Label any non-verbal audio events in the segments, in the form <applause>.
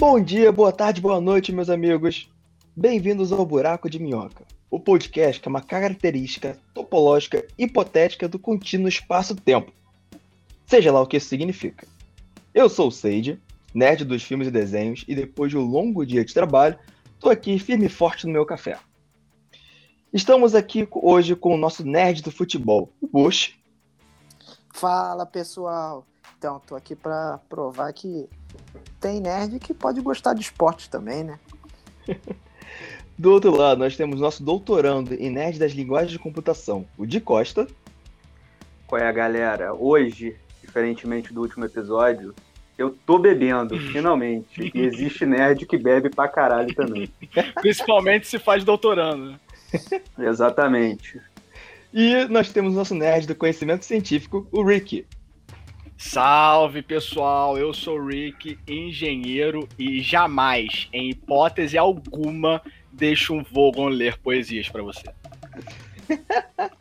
Bom dia, boa tarde, boa noite, meus amigos. Bem-vindos ao Buraco de Minhoca, o podcast que é uma característica topológica hipotética do contínuo espaço-tempo. Seja lá o que isso significa. Eu sou o Sage, nerd dos filmes e desenhos, e depois de um longo dia de trabalho, tô aqui firme e forte no meu café. Estamos aqui hoje com o nosso nerd do futebol, o Bush. Fala pessoal! Então, tô aqui para provar que tem nerd que pode gostar de esporte também, né? Do outro lado, nós temos nosso doutorando em nerd das linguagens de computação, o Di Costa. Qual é a galera? Hoje, diferentemente do último episódio, eu tô bebendo, <laughs> finalmente. E existe nerd que bebe pra caralho também. <laughs> Principalmente se faz doutorando. né? Exatamente. E nós temos nosso nerd do conhecimento científico, o Ricky. Salve pessoal, eu sou o Rick, engenheiro e jamais, em hipótese alguma, deixo um Vogon ler poesias pra você. <laughs>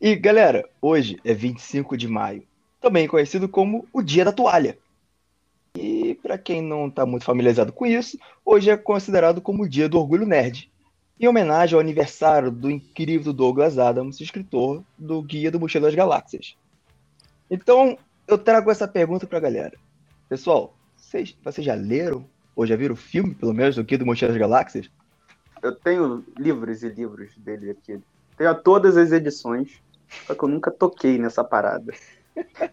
E galera, hoje é 25 de maio, também conhecido como o Dia da Toalha. E para quem não está muito familiarizado com isso, hoje é considerado como o Dia do Orgulho Nerd, em homenagem ao aniversário do incrível Douglas Adams, escritor do Guia do Mochila das Galáxias. Então, eu trago essa pergunta pra galera. Pessoal, vocês, vocês já leram, ou já viram o filme, pelo menos, do Guia do Mochila das Galáxias? Eu tenho livros e livros dele aqui. Tenho todas as edições, só que eu nunca toquei nessa parada.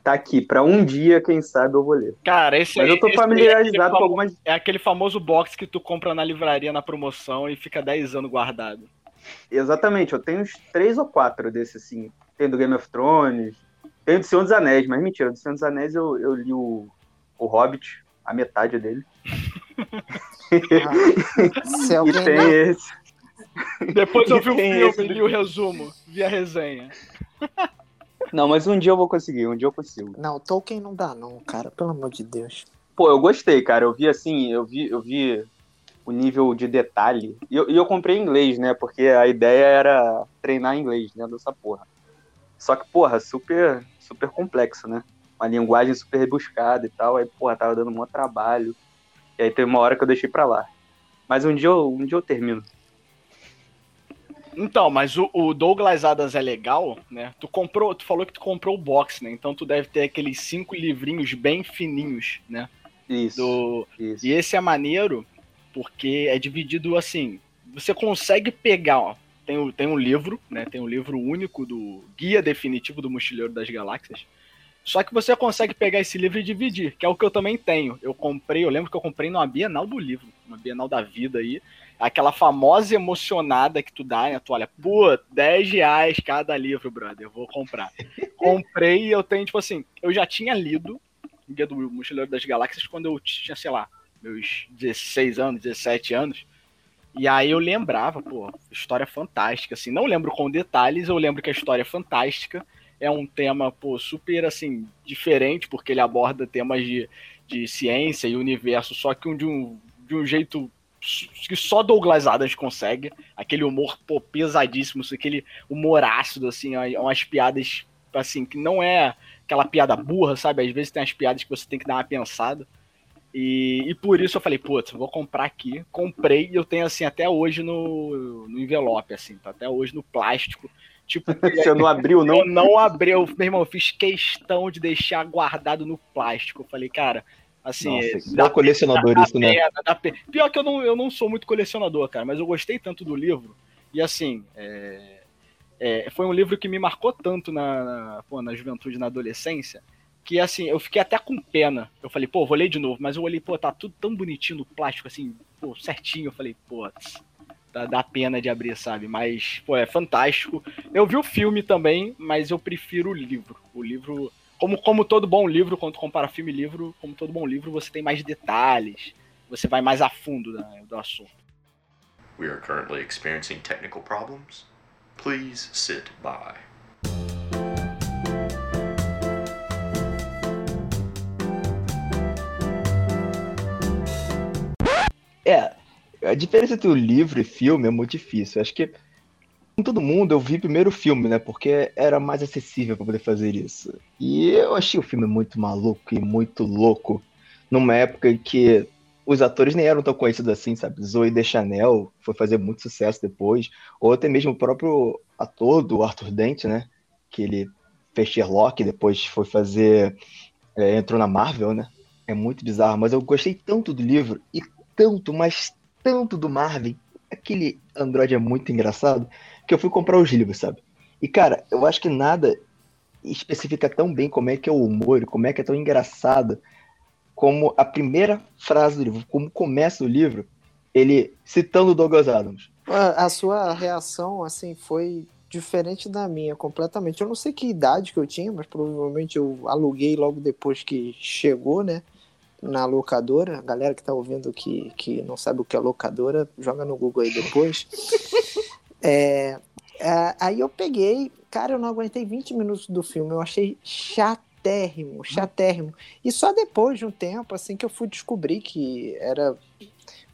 Tá aqui, pra um dia, quem sabe, eu vou ler. Cara, esse Mas eu tô é familiarizado aquele com algumas. É aquele famoso box que tu compra na livraria na promoção e fica 10 anos guardado. Exatamente, eu tenho uns três ou quatro desses, assim. Tem do Game of Thrones, tem do Senhor dos Anéis, mas mentira, do Senhor dos Anéis eu, eu li o, o Hobbit, a metade dele. <laughs> E tem não, esse. Depois eu vi o filme esse li o resumo, vi a resenha. Não, mas um dia eu vou conseguir, um dia eu consigo. não, Tolkien não dá não, cara, pelo amor de Deus. Pô, eu gostei, cara. Eu vi assim, eu vi, eu vi o nível de detalhe. E eu, e eu comprei em inglês, né? Porque a ideia era treinar inglês dentro dessa porra. Só que, porra, super, super complexo, né? Uma linguagem super rebuscada e tal. Aí, porra, tava dando um maior trabalho. E aí teve uma hora que eu deixei pra lá. Mas um dia eu, um dia eu termino. Então, mas o, o Douglas Adams é legal, né? Tu comprou, tu falou que tu comprou o box, né? Então tu deve ter aqueles cinco livrinhos bem fininhos, né? Isso. Do, isso. E esse é maneiro porque é dividido assim. Você consegue pegar, ó. Tem, o- tem um livro, né? Tem um livro único do Guia Definitivo do Mochileiro das Galáxias. Só que você consegue pegar esse livro e dividir, que é o que eu também tenho. Eu comprei, eu lembro que eu comprei numa Bienal do livro, uma Bienal da vida aí. Aquela famosa emocionada que tu dá, né? Tu olha, pô, 10 reais cada livro, brother, eu vou comprar. <laughs> Comprei e eu tenho, tipo assim, eu já tinha lido o Guia do Mochileiro das Galáxias quando eu tinha, sei lá, meus 16 anos, 17 anos. E aí eu lembrava, pô, história fantástica, assim. Não lembro com detalhes, eu lembro que a história é fantástica. É um tema, pô, super, assim, diferente, porque ele aborda temas de, de ciência e universo, só que um, de, um, de um jeito que só Douglas Adams consegue. Aquele humor, pô, pesadíssimo, aquele humor ácido, assim, umas piadas, assim, que não é aquela piada burra, sabe? Às vezes tem as piadas que você tem que dar uma pensada. E, e por isso eu falei, putz, vou comprar aqui. Comprei e eu tenho assim até hoje no, no envelope, assim, tá até hoje no plástico. Tipo, <laughs> Você não abriu, não? eu não abri, eu, meu irmão, fiz questão de deixar guardado no plástico. Eu falei, cara, assim, Nossa, dá colecionador dá isso, né? pena, dá pena. Pior que eu não, eu não sou muito colecionador, cara, mas eu gostei tanto do livro. E assim, é, é, foi um livro que me marcou tanto na, na, pô, na juventude, na adolescência, que assim, eu fiquei até com pena. Eu falei, pô, vou ler de novo, mas eu olhei, pô, tá tudo tão bonitinho no plástico, assim, pô, certinho. Eu falei, pô, dá, dá pena de abrir, sabe? Mas, pô, é fantástico. Eu vi o filme também, mas eu prefiro o livro. O livro, como, como todo bom livro, quando compara filme e livro, como todo bom livro, você tem mais detalhes, você vai mais a fundo né, do assunto. We are currently experiencing technical problems. Please sit by. A diferença entre o livro e filme é muito difícil. Acho que com todo mundo eu vi primeiro o filme, né? Porque era mais acessível para poder fazer isso. E eu achei o filme muito maluco e muito louco. Numa época em que os atores nem eram tão conhecidos assim, sabe? Zoe Deschanel foi fazer muito sucesso depois, ou até mesmo o próprio ator do Arthur Dent, né? Que ele fez Sherlock, depois foi fazer. é, entrou na Marvel, né? É muito bizarro, mas eu gostei tanto do livro e tanto, mas tanto do Marvin. Aquele Android é muito engraçado que eu fui comprar os livros, sabe? E cara, eu acho que nada especifica tão bem como é que é o humor, como é que é tão engraçado, como a primeira frase do livro, como começa o livro, ele citando Douglas Adams. A a sua reação, assim, foi diferente da minha, completamente. Eu não sei que idade que eu tinha, mas provavelmente eu aluguei logo depois que chegou, né? Na locadora. A galera que tá ouvindo que, que não sabe o que é locadora, joga no Google aí depois. <laughs> É, é, aí eu peguei, cara, eu não aguentei 20 minutos do filme, eu achei chatérrimo, chatérrimo. E só depois de um tempo, assim, que eu fui descobrir que era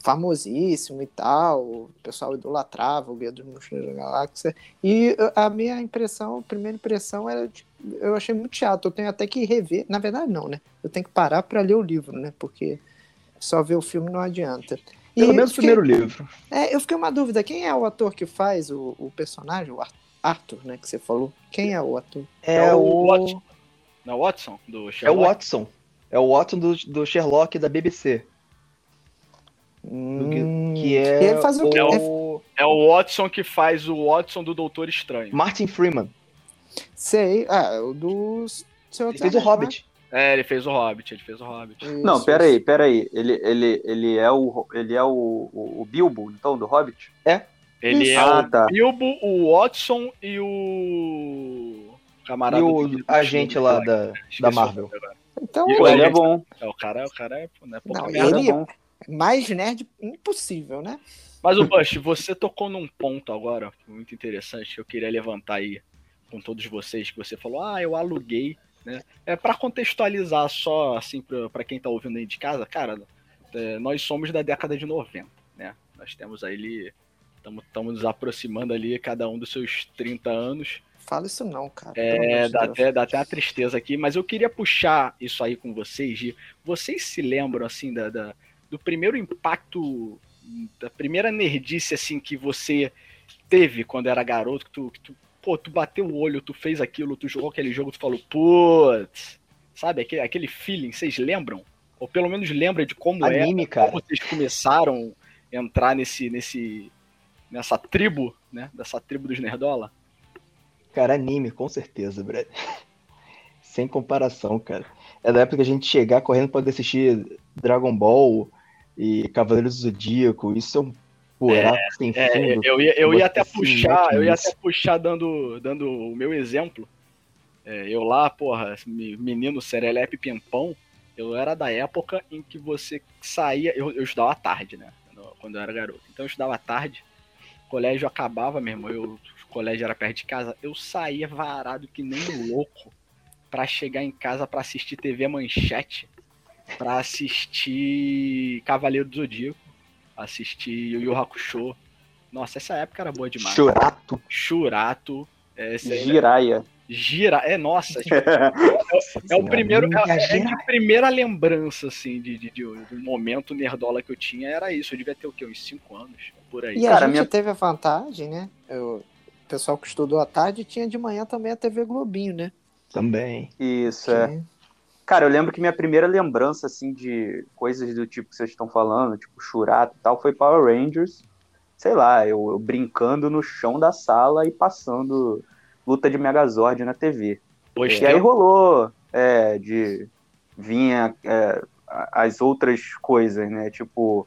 famosíssimo e tal, o pessoal idolatrava o Guia dos Mochileiros da Galáxia, e a minha impressão, a primeira impressão era, de- eu achei muito chato, eu tenho até que rever, na verdade não, né, eu tenho que parar para ler o livro, né, porque só ver o filme não adianta. E Pelo menos o fiquei- primeiro livro. é, eu fiquei uma dúvida, quem é o ator que faz o, o personagem, o Ar- Arthur, né, que você falou? Quem é o ator? É, É o o, Watson. Não, Watson, do é o Sherlock. Watson. É o Watson do, do Sherlock da BBC. Hum, Que é, e ele faz o quê? o É o Watson que faz o Watson do Doutor Estranho. Martin Freeman. Sei, ah, o do Senhor Ele dos fez o Anéis, Hobbit. É, ele fez o Hobbit, ele fez o Hobbit. né? Não, Isso, pera aí, isso. pera aí. Ele, ele, ele é, o, ele é o, o, o Bilbo, então, do Hobbit? Ele Isso. é Ah, o tá. Bilbo, o Watson e o camarada E o do- agente lá da, da Marvel. Então, E ele é bom. É, o cara, o cara é, não é pouca Não, merda. Ele ele- é bom. mais nerd impossível, né? Mas o Bush, você tocou num ponto agora muito interessante que eu queria levantar aí com todos vocês, que você falou, ah, eu aluguei, né? É para contextualizar só assim para quem tá ouvindo aí de casa, cara, é, nós somos da década de 90, né? Nós temos aí estamos nos aproximando ali cada um dos seus 30 anos. Fala isso não, cara. É, dá Deus. até, dá até uma tristeza aqui, mas eu queria puxar isso aí com vocês. De, vocês se lembram, assim, da, da- do primeiro impacto, da primeira nerdice, assim, que você teve quando era garoto, que tu, que tu, pô, tu bateu o olho, tu fez aquilo, tu jogou aquele jogo, tu falou, putz, sabe, aquele, aquele feeling, vocês lembram? Ou pelo menos lembra de como é, Anime, cara. como vocês começaram a entrar nesse, nesse, nessa tribo, né, dessa tribo dos nerdola? Cara, anime, com certeza, brother. <laughs> Sem comparação, cara. É da época que a gente chegar correndo pra poder assistir Dragon Ball e Cavaleiros do Zodíaco. Isso é um buraco sem É, fundo. eu ia, eu ia até se puxar, eu ia até puxar dando, dando o meu exemplo. É, eu lá, porra, me- menino serelepe pimpão, eu era da época em que você saía, eu, eu estudava à tarde, né? Quando eu era garoto. Então eu estudava à tarde, o colégio acabava, meu irmão, eu, o colégio era perto de casa, eu saía varado que nem louco pra chegar em casa pra assistir TV Manchete, pra assistir Cavaleiro do Zodíaco, assistir Yu Yu Hakusho. Nossa, essa época era boa demais. Churato. Churato. É, esse aí- Jiraya. gira. É, nossa, tipo, <laughs> é o primeiro. É, é minha primeira lembrança, assim, de, de, de, do momento nerdola que eu tinha era isso. Eu devia ter o quê? Uns 5 anos, por aí. E a Cara, gente minha- teve a vantagem, né? Eu- o pessoal que estudou à tarde tinha de manhã também a TV Globinho, né? Também. Isso, é. Cara, eu lembro que minha primeira lembrança, assim, de coisas do tipo que vocês estão falando, tipo churato e tal, foi Power Rangers. Sei lá, eu, eu brincando no chão da sala e passando luta de Megazord na TV. Pois E aí tem- rolou, é, de vinha é, as outras coisas, né? Tipo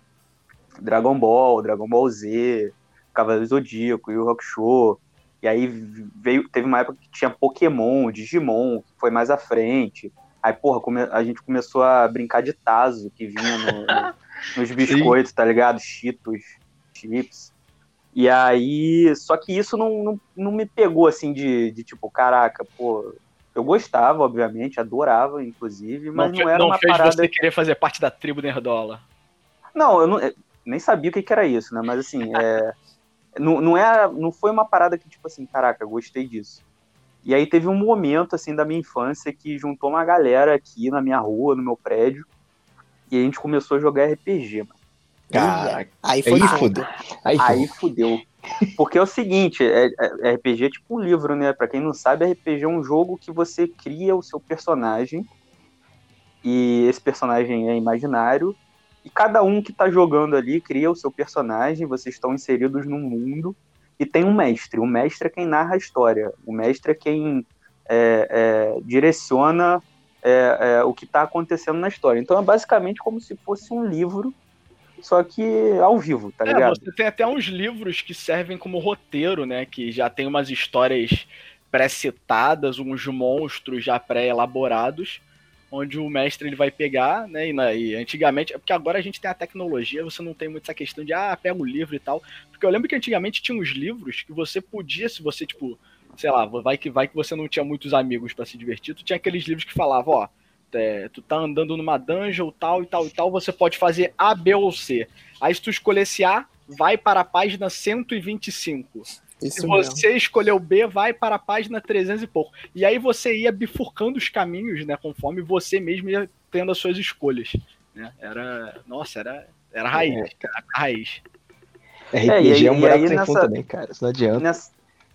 Dragon Ball, Dragon Ball Z, Cavaleiro Zodíaco, Yu Yu Hakusho. E aí veio, teve uma época que tinha Pokémon, Digimon, que foi mais à frente. Aí, porra, come- a gente começou a brincar de Tazo, que vinha no- no- <laughs> nos biscoitos, tá ligado? Cheetos, chips. E aí, só que isso não, não, não me pegou assim de, de tipo, caraca, pô, eu gostava, obviamente, adorava, inclusive, mas não, fe- era uma fez parada. você querer fazer parte da tribo nerdola. Não, eu não- eu nem sabia o que, que era isso, né? Mas assim, é, <laughs> não, não, era, não foi uma parada que, tipo assim, caraca, gostei disso. E aí teve um momento, assim, da minha infância que juntou uma galera aqui na minha rua, no meu prédio, e a gente começou a jogar RPG, mano. Caraca. Aí foi Aí fudeu. Aí, Aí fudeu. Porque é o seguinte, é, é- RPG é tipo um livro, né? Pra quem não sabe, RPG é um jogo que você cria o seu personagem e esse personagem é imaginário e cada um que tá jogando ali cria o seu personagem, vocês estão inseridos num mundo e tem um mestre. O mestre é quem narra a história. O mestre é quem é, é, direciona é, é, o que tá acontecendo na história. Então é basicamente como se fosse um livro, só que ao vivo, tá É, ligado? você tem até uns livros que servem como roteiro, né? Que já tem umas histórias pré-citadas, uns monstros já pré-elaborados, onde o mestre ele vai pegar, né? E, na- e antigamente, porque agora a gente tem a tecnologia, você não tem muito essa questão de ah, pega o livro e tal. Porque eu lembro que antigamente tinha uns livros que você podia, se você, tipo, sei lá, vai que vai que você não tinha muitos amigos pra se divertir, tu tinha aqueles livros que falavam, ó. é, tu tá andando numa dungeon, tal e tal e tal, você pode fazer A, B ou C. Aí se tu escolhesse A, vai para a página 125. Isso Se mesmo. você escolheu B, vai para a página 300 e pouco. E aí você ia bifurcando os caminhos, né? Conforme você mesmo ia tendo as suas escolhas. Né? Era. Nossa, era. Era raiz, É. cara. Raiz. RPG É, e aí- é um buraco sem nessa- fundo também, cara. Isso não adianta. nessa,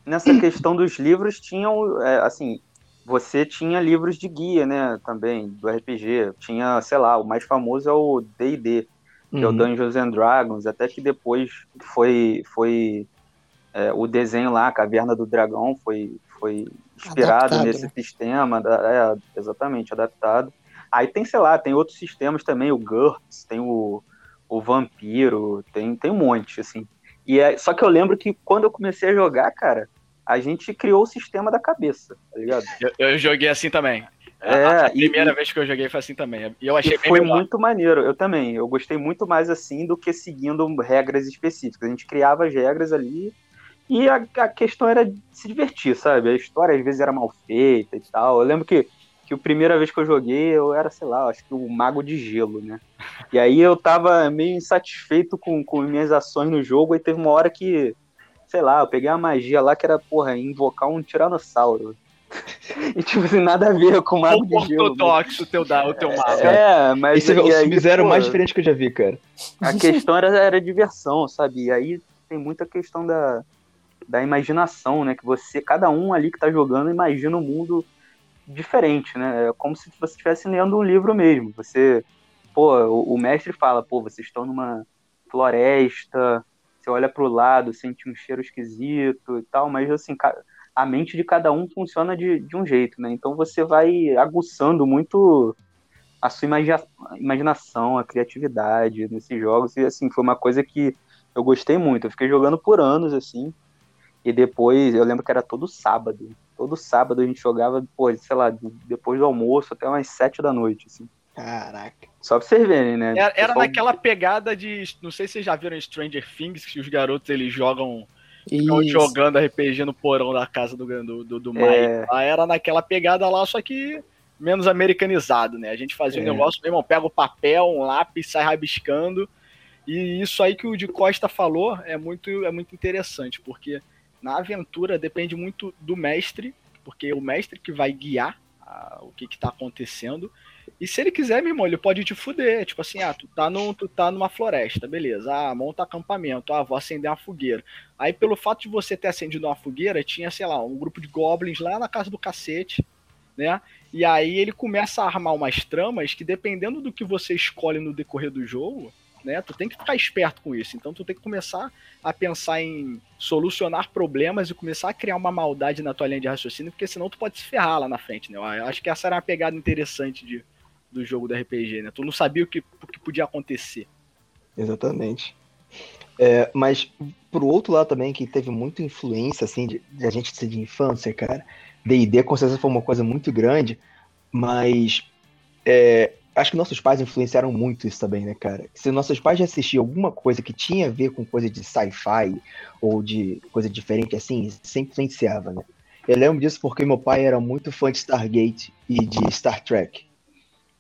nessa questão dos livros tinham é, assim você tinha livros de guia né também do RPG tinha sei lá o mais famoso é o D&D que é o Uhum. Dungeons and Dragons até que depois foi foi é, o desenho lá a Caverna do Dragão foi foi inspirado Adaptado, nesse né? sistema é, exatamente adaptado aí tem sei lá tem outros sistemas também o GURPS tem o o Vampiro tem tem um monte assim e é, só que eu lembro que quando eu comecei a jogar, cara, a gente criou o sistema da cabeça, tá ligado? <laughs> Eu, eu joguei assim também. É, a, a e- primeira e- vez que eu joguei foi assim também. E eu achei E foi melhor. muito maneiro, eu também. Eu gostei muito mais assim do que seguindo regras específicas. A gente criava as regras ali e a, a questão era se divertir, sabe? A história às vezes era mal feita e tal. Eu lembro que, que a primeira vez que eu joguei, eu era, sei lá, acho que o mago de gelo, né? E aí eu tava meio insatisfeito com, com minhas ações no jogo e teve uma hora que, sei lá, eu peguei uma magia lá que era, porra, invocar um tiranossauro. <laughs> E tipo assim, nada a ver com o mago de gelo. ortodoxo o teu, da- o teu mago. É, mas Esse é o Sub-Zero mais diferente que eu já vi, cara. a questão era, era diversão, sabe? E aí tem muita questão da, da imaginação, né? Que você, cada um ali que tá jogando, imagina um mundo diferente, né? É como se você estivesse lendo um livro mesmo. Você, pô, o, o mestre fala, pô, vocês estão numa floresta, você olha pro lado, sente um cheiro esquisito e tal, mas assim, a mente de cada um funciona de, de um jeito, né? Então você vai aguçando muito a sua imagina- imaginação, a criatividade nesses jogos. E assim, foi uma coisa que eu gostei muito. Eu fiquei jogando por anos, assim. E depois, eu lembro que era todo sábado. Todo sábado a gente jogava, pô, sei lá, depois do almoço até umas sete da noite, assim. Caraca. Só pra vocês verem, né? Era, era Pessoal- naquela pegada de. Não sei se vocês já viram Stranger Things, que os garotos eles jogam. Ficam jogando RPG no porão da casa do, do, do, do É. Mike. Era naquela pegada lá, só que menos americanizado, né? A gente fazia É. um negócio, meu irmão, pega o papel, um lápis, sai rabiscando. E isso aí que o de Costa falou é muito, é muito interessante, porque na aventura depende muito do mestre, porque é o mestre que vai guiar ah, o que, que tá acontecendo. E se ele quiser, meu irmão, ele pode te fuder. Tipo assim, ah, tu tá, num, tu tá numa floresta, beleza. Ah, monta acampamento. Ah, vou acender uma fogueira. Aí, pelo fato de você ter acendido uma fogueira, tinha, sei lá, um grupo de goblins lá na casa do cacete, né? E aí ele começa a armar umas tramas que, dependendo do que você escolhe no decorrer do jogo, né? Tu tem que ficar esperto com isso. Então tu tem que começar a pensar em solucionar problemas e começar a criar uma maldade na tua linha de raciocínio, porque senão tu pode se ferrar lá na frente, né? Eu acho que essa era uma pegada interessante de, do jogo do RPG, né? Tu não sabia o que, o que podia acontecer. Exatamente. É, mas pro outro lado também, que teve muita influência, assim, de, de a gente ser de infância, cara. D&D com certeza foi uma coisa muito grande, mas é, acho que nossos pais influenciaram muito isso também, né, cara? Se nossos pais já assistiam alguma coisa que tinha a ver com coisa de sci-fi ou de coisa diferente assim, sempre influenciava, né? Eu lembro disso porque meu pai era muito fã de Stargate e de Star Trek.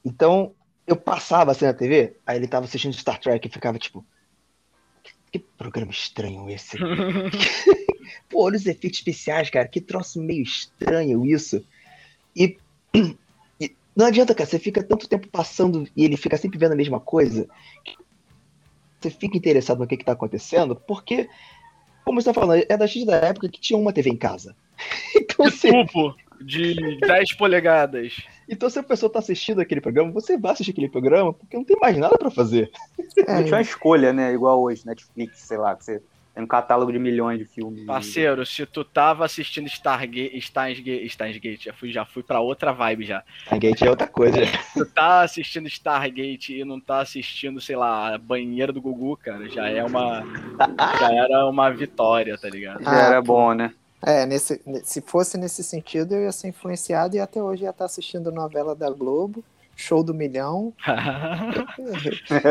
Então, eu passava assim na TV, aí ele tava assistindo Star Trek e ficava tipo, que, programa estranho esse? <laughs> Pô, olha os efeitos especiais, cara, que troço meio estranho isso. E Não adianta, cara, você fica tanto tempo passando e ele fica sempre vendo a mesma coisa. Você fica interessado no que, que tá acontecendo, porque, como você tá falando, é da X da época que tinha uma TV em casa. <laughs> Então, De assim, tubo de 10 polegadas. então, se a pessoa tá assistindo aquele programa, você vai assistir aquele programa porque não tem mais nada pra fazer. É, Não tinha uma escolha, né? Igual hoje, Netflix, sei lá, que você tem um catálogo de milhões de filmes. Parceiro, se tu tava assistindo Stargate, Steins- Steins já fui, já fui pra outra vibe já. A Gate é outra coisa. Tu tá assistindo Stargate e não tá assistindo, sei lá, banheiro do Gugu, cara, já é uma. Já era uma vitória, tá ligado? Já era Ah, bom, né? É, nesse, se fosse nesse sentido, eu ia ser influenciado e até hoje ia estar assistindo novela da Globo, Show do Milhão, <laughs>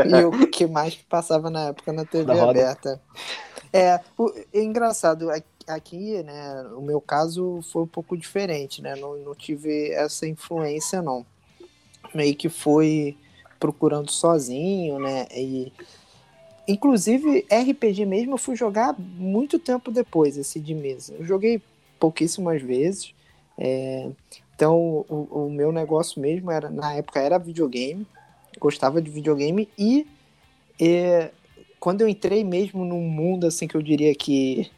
e o que mais que passava na época na TV aberta. É, o, é engraçado, aqui, né, o meu caso foi um pouco diferente, né, não, não tive essa influência, não. Meio que foi procurando sozinho, né, e... Inclusive, RPG mesmo eu fui jogar muito tempo depois, esse de mesa. Eu joguei pouquíssimas vezes, é, então, o, o meu negócio mesmo era, na época, era videogame. Gostava de videogame e, é, quando eu entrei mesmo num mundo assim que eu diria que,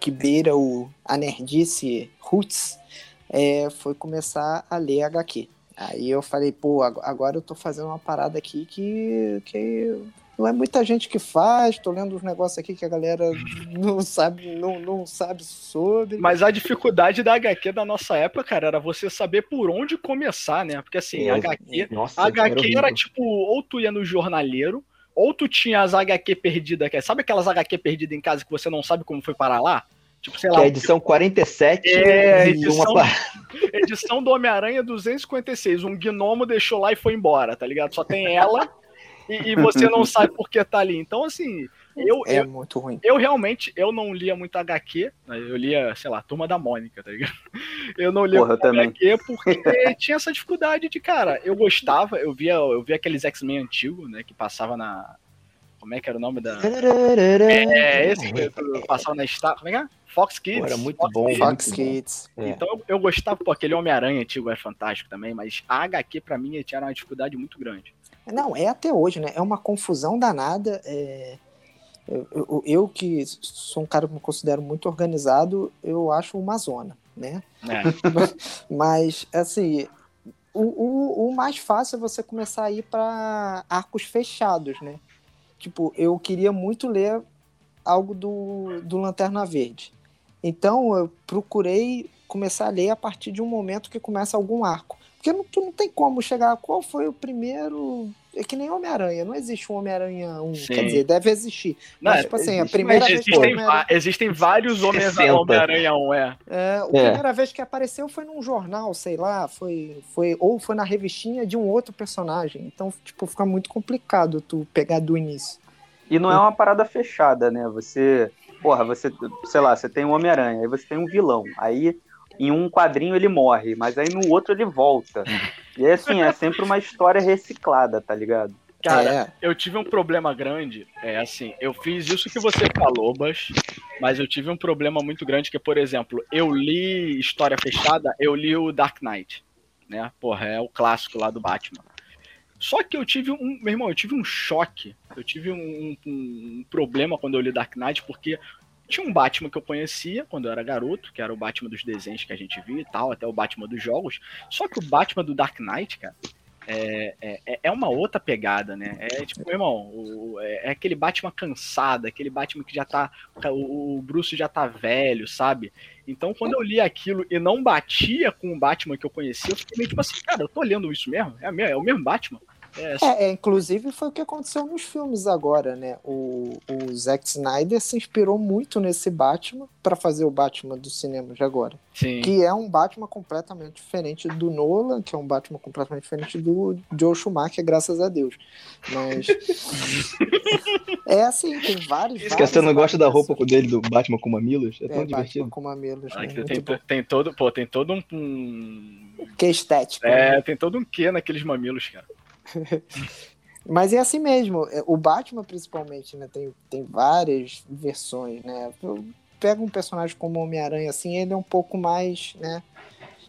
que beira o, a nerdice roots, é, foi começar a ler HQ. Aí eu falei, pô, ag- agora eu tô fazendo uma parada aqui que, que não é muita gente que faz, tô lendo uns negócios aqui que a galera não sabe, não, não sabe sobre. Mas a dificuldade da HQ da nossa época, cara, era você saber por onde começar, né? Porque assim, É, HQ, Nossa, a HQ horrível. era tipo, ou tu ia no jornaleiro, ou tu tinha as HQ perdidas, que é- sabe aquelas HQ perdidas em casa que você não sabe como foi parar lá? Tipo, sei Que lá, é a edição 47 É, e edição- uma <laughs> edição do Homem-Aranha 256. Um gnomo deixou lá e foi embora, tá ligado? Só tem ela e, e você não <laughs> sabe por que tá ali. Então, assim, eu, É eu, muito ruim. eu realmente eu não lia muito HQ, né? eu lia, sei lá, Turma da Mônica, tá ligado? <laughs> Eu não lia Porra, muito também. HQ porque <laughs> tinha essa dificuldade de, cara, eu gostava, eu via, eu via aqueles X-Men antigos, né, que passava na como é que era o nome da É, esse que passava na Star, como é que é? Fox Kids. Pô, era muito Fox bom, Kids. Fox. Kids. É. Então eu, eu gostava, pô, aquele Homem-Aranha antigo era fantástico também, mas a HQ pra mim tinha uma dificuldade muito grande. Não, é até hoje, né? É uma confusão danada. é, Eu, eu- eu que sou um cara que me considero muito organizado, eu acho uma zona, né? né? <laughs> Mas, assim, o, o, o mais fácil é você começar a ir para arcos fechados, né? Tipo, eu queria muito ler algo do, do Lanterna Verde. Então, eu procurei começar a ler a partir de um momento que começa algum arco. Porque não, tu não tem como chegar. Qual foi o primeiro. É que nem Homem-Aranha. Não existe um Homem-Aranha 1. Sim. Quer dizer, deve existir. Não, Mas, tipo assim, a existe, primeira vez que existem, va- existem vários Homens- 60. Homem-Aranha 1, é. É, a É. primeira vez que apareceu foi num jornal, sei lá, foi, foi ou foi na revistinha de um outro personagem. Então, tipo, fica muito complicado tu pegar do início. E não é uma parada fechada, né? Você, porra, você, sei lá, você tem um Homem-Aranha, aí você tem um vilão. Aí em um quadrinho ele morre, mas aí no outro ele volta. E assim, é sempre uma história reciclada, tá ligado? Cara, é, eu tive um problema grande, é assim, eu fiz isso que você falou, Bas, mas eu tive um problema muito grande que, por exemplo, eu li História Fechada, eu li o Dark Knight, né? Porra, é o clássico lá do Batman. Só que eu tive um, meu irmão, eu tive um choque, eu tive um, um- um problema quando eu li Dark Knight, porque tinha um Batman que eu conhecia quando eu era garoto, que era o Batman dos desenhos que a gente via e tal, até o Batman dos jogos, só que o Batman do Dark Knight, cara, é, é, é uma outra pegada, né? É tipo, meu irmão, o- é, é aquele Batman cansado, aquele Batman que já tá. O, o Bruce já tá velho, sabe? Então, quando eu li aquilo e não batia com o Batman que eu conhecia, eu fiquei meio tipo assim, cara, eu tô lendo isso mesmo? É, é o mesmo Batman? É, é, é, inclusive foi o que aconteceu nos filmes agora, né? O, o Zack Snyder se inspirou muito nesse Batman para fazer o Batman do cinema de agora. sim. Que é um Batman completamente diferente do Nolan, que é um Batman completamente diferente do Joe Schumacher, graças a Deus. Mas. <laughs> é assim, tem vários. Isso que você não gosta da roupa dele, do Batman com mamilos? É É, tão Batman divertido. com mamilos. Ah, né? tem, tem todo, pô, tem todo um, Que estética. né? É, tem todo um quê naqueles mamilos, cara. <laughs> Mas é assim mesmo. é, O Batman, principalmente, né? Tem, tem várias versões, né? Eu pego um personagem como Homem-Aranha, assim, ele é um pouco mais, né?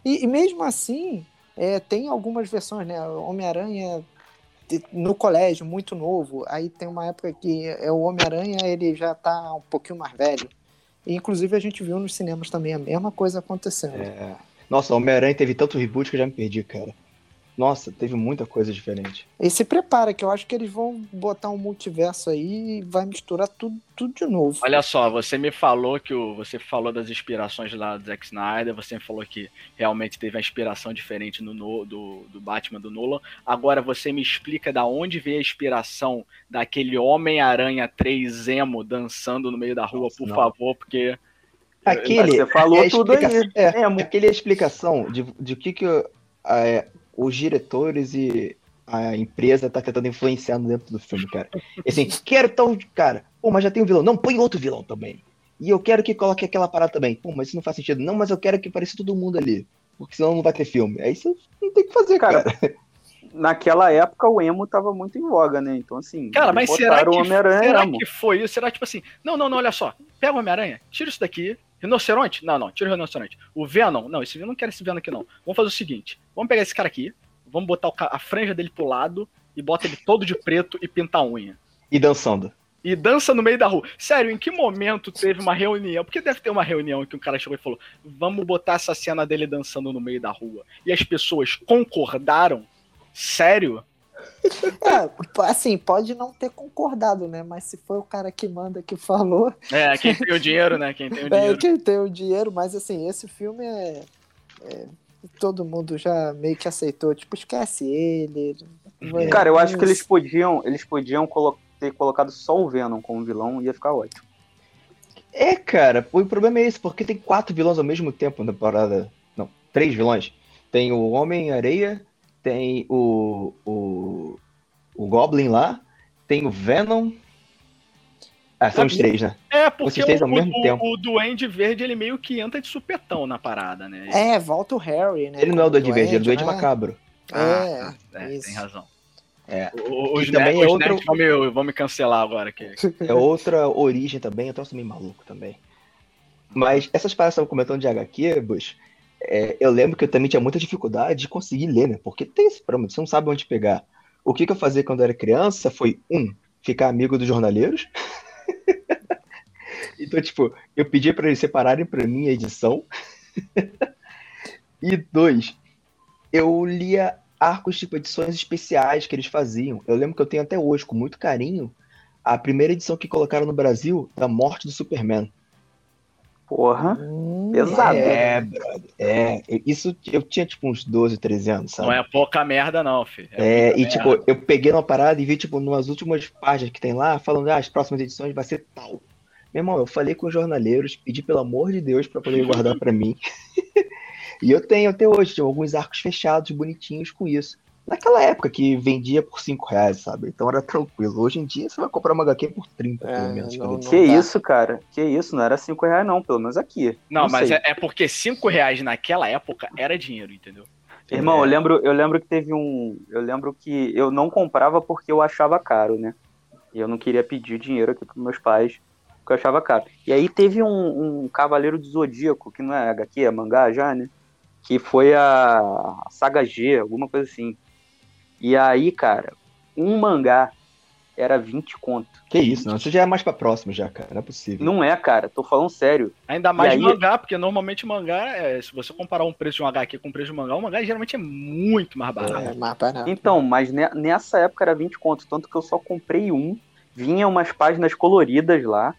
E, e mesmo assim, É, tem algumas versões, né? Homem-Aranha no colégio, muito novo. Aí tem uma época que é o Homem-Aranha, ele já tá um pouquinho mais velho. E, inclusive a gente viu nos cinemas também a mesma coisa acontecendo. É. Nossa, Homem-Aranha teve tanto reboot que eu já me perdi, cara. Nossa, teve muita coisa diferente. E se prepara, que eu acho que eles vão botar um multiverso aí e vai misturar tudo, tudo de novo. Olha só, você me falou que o, você falou das inspirações lá do Zack Snyder, você me falou que realmente teve uma inspiração diferente no, no- do, do Batman do Nolan. Agora você me explica da onde veio a inspiração daquele Homem-Aranha 3 emo dançando no meio da rua, Nossa, por não. favor, porque Aquele. Você falou é tudo aí. É, Emo. aquele é a explicação de, de o que, que é, os diretores e a empresa tá tentando influenciar dentro do filme, cara. Assim, quero tal cara. Pô, mas já tem um vilão. Não, põe outro vilão também. E eu quero que coloque aquela parada também. Pô, mas isso não faz sentido. Não, mas eu quero que pareça todo mundo ali. Porque senão não vai ter filme. Aí você não tem o que fazer, cara. Cara, <laughs> Naquela época o emo tava muito em voga, né? Então, assim. Cara, mas será que, o Homem-Aranha será emo. que foi isso? Será tipo assim, não, não, não, olha só, pega o Homem-Aranha, tira isso daqui, rinoceronte? Não, não, tira o rinoceronte. O Venom? Não, esse Venom não quero esse Venom aqui não. Vamos fazer o seguinte, vamos pegar esse cara aqui, vamos botar o a franja dele pro lado e bota ele todo de preto e pintar a unha. E dançando. E dança no meio da rua. Sério, em que momento teve uma reunião? Porque deve ter uma reunião que um cara chegou e falou: vamos botar essa cena dele dançando no meio da rua. E as pessoas concordaram? Sério? <laughs> É, assim, pode não ter concordado, né? Mas se foi o cara que manda que falou, É, quem tem o dinheiro, né? Quem tem o <laughs> é dinheiro. quem tem o dinheiro, mas assim, esse filme é, é- Todo mundo já meio que aceitou, tipo, esquece ele. vai- Cara, eu acho que eles podiam, eles podiam colo- ter colocado só o Venom como vilão e ia ficar ótimo. É, cara, o problema é esse, porque tem quatro vilões ao mesmo tempo na parada. Não, três vilões. Tem o Homem-Areia, tem o, o. o Goblin lá, tem o Venom. Ah, são os três, né? É, porque o, ao mesmo o- tempo. o Duende Verde, ele meio que entra de supetão na parada, né? É, volta o Harry, né? Ele não é o Duende Verde, ele é o Duende né? Macabro. Ah, É, é, tem razão. É. O- Os, Que também nerds, é outro- vão, me, vão me cancelar agora. Que... <laughs> É outra origem também, eu troço meio maluco também. Mas essas paradas que eu comentando de HQ, Bush, é, eu lembro que eu também tinha muita dificuldade de conseguir ler, né? Porque tem esse problema, você não sabe onde pegar. O que, que eu fazia quando eu era criança foi, um, ficar amigo dos jornaleiros. <laughs> então, tipo, eu pedi para eles separarem para mim a edição. <laughs> e dois, eu lia arcos, tipo, edições especiais que eles faziam. Eu lembro que eu tenho até hoje, com muito carinho, a primeira edição que colocaram no Brasil da morte do Superman. Porra. Hum, Pesado. É. É, isso eu tinha tipo uns 12, 13 anos, sabe? Não é pouca merda, não, filho. É, muita e merda. tipo, eu peguei uma parada e vi, tipo, nas últimas páginas que tem lá, falando, ah, as próximas edições vai ser tal. Meu irmão, eu falei com os jornaleiros, pedi pelo amor de Deus pra poder guardar pra mim. <laughs> e eu tenho até hoje, tipo, alguns arcos fechados, bonitinhos com isso. Naquela época que vendia por 5 reais, sabe? Então era tranquilo. Hoje em dia você vai comprar uma HQ por 30, É, pelo menos. não- não- Que dá. isso, cara? Que isso? Não era 5 reais, não, pelo menos aqui. Não, mas sei. é, é porque 5 reais naquela época era dinheiro, entendeu? Irmão, É. eu lembro, eu lembro que teve um. Eu lembro que eu não comprava porque eu achava caro, né? E eu não queria pedir dinheiro aqui pros meus pais, porque eu achava caro. E aí teve um, um Cavaleiro do Zodíaco, que não é HQ, é mangá já, né? Que foi a, a Saga G, alguma coisa assim. E aí, cara, um mangá era 20 conto. Que isso, não. Isso já é mais pra próximo já, cara. Não é possível. Não é, cara, tô falando sério. Ainda mais aí- mangá, porque normalmente mangá, é, se você comparar um preço de um HQ com um preço de mangá, o mangá geralmente é muito mais barato. É, mais barato. Então, mas ne- nessa época era 20 conto, tanto que eu só comprei um. Vinha umas páginas coloridas lá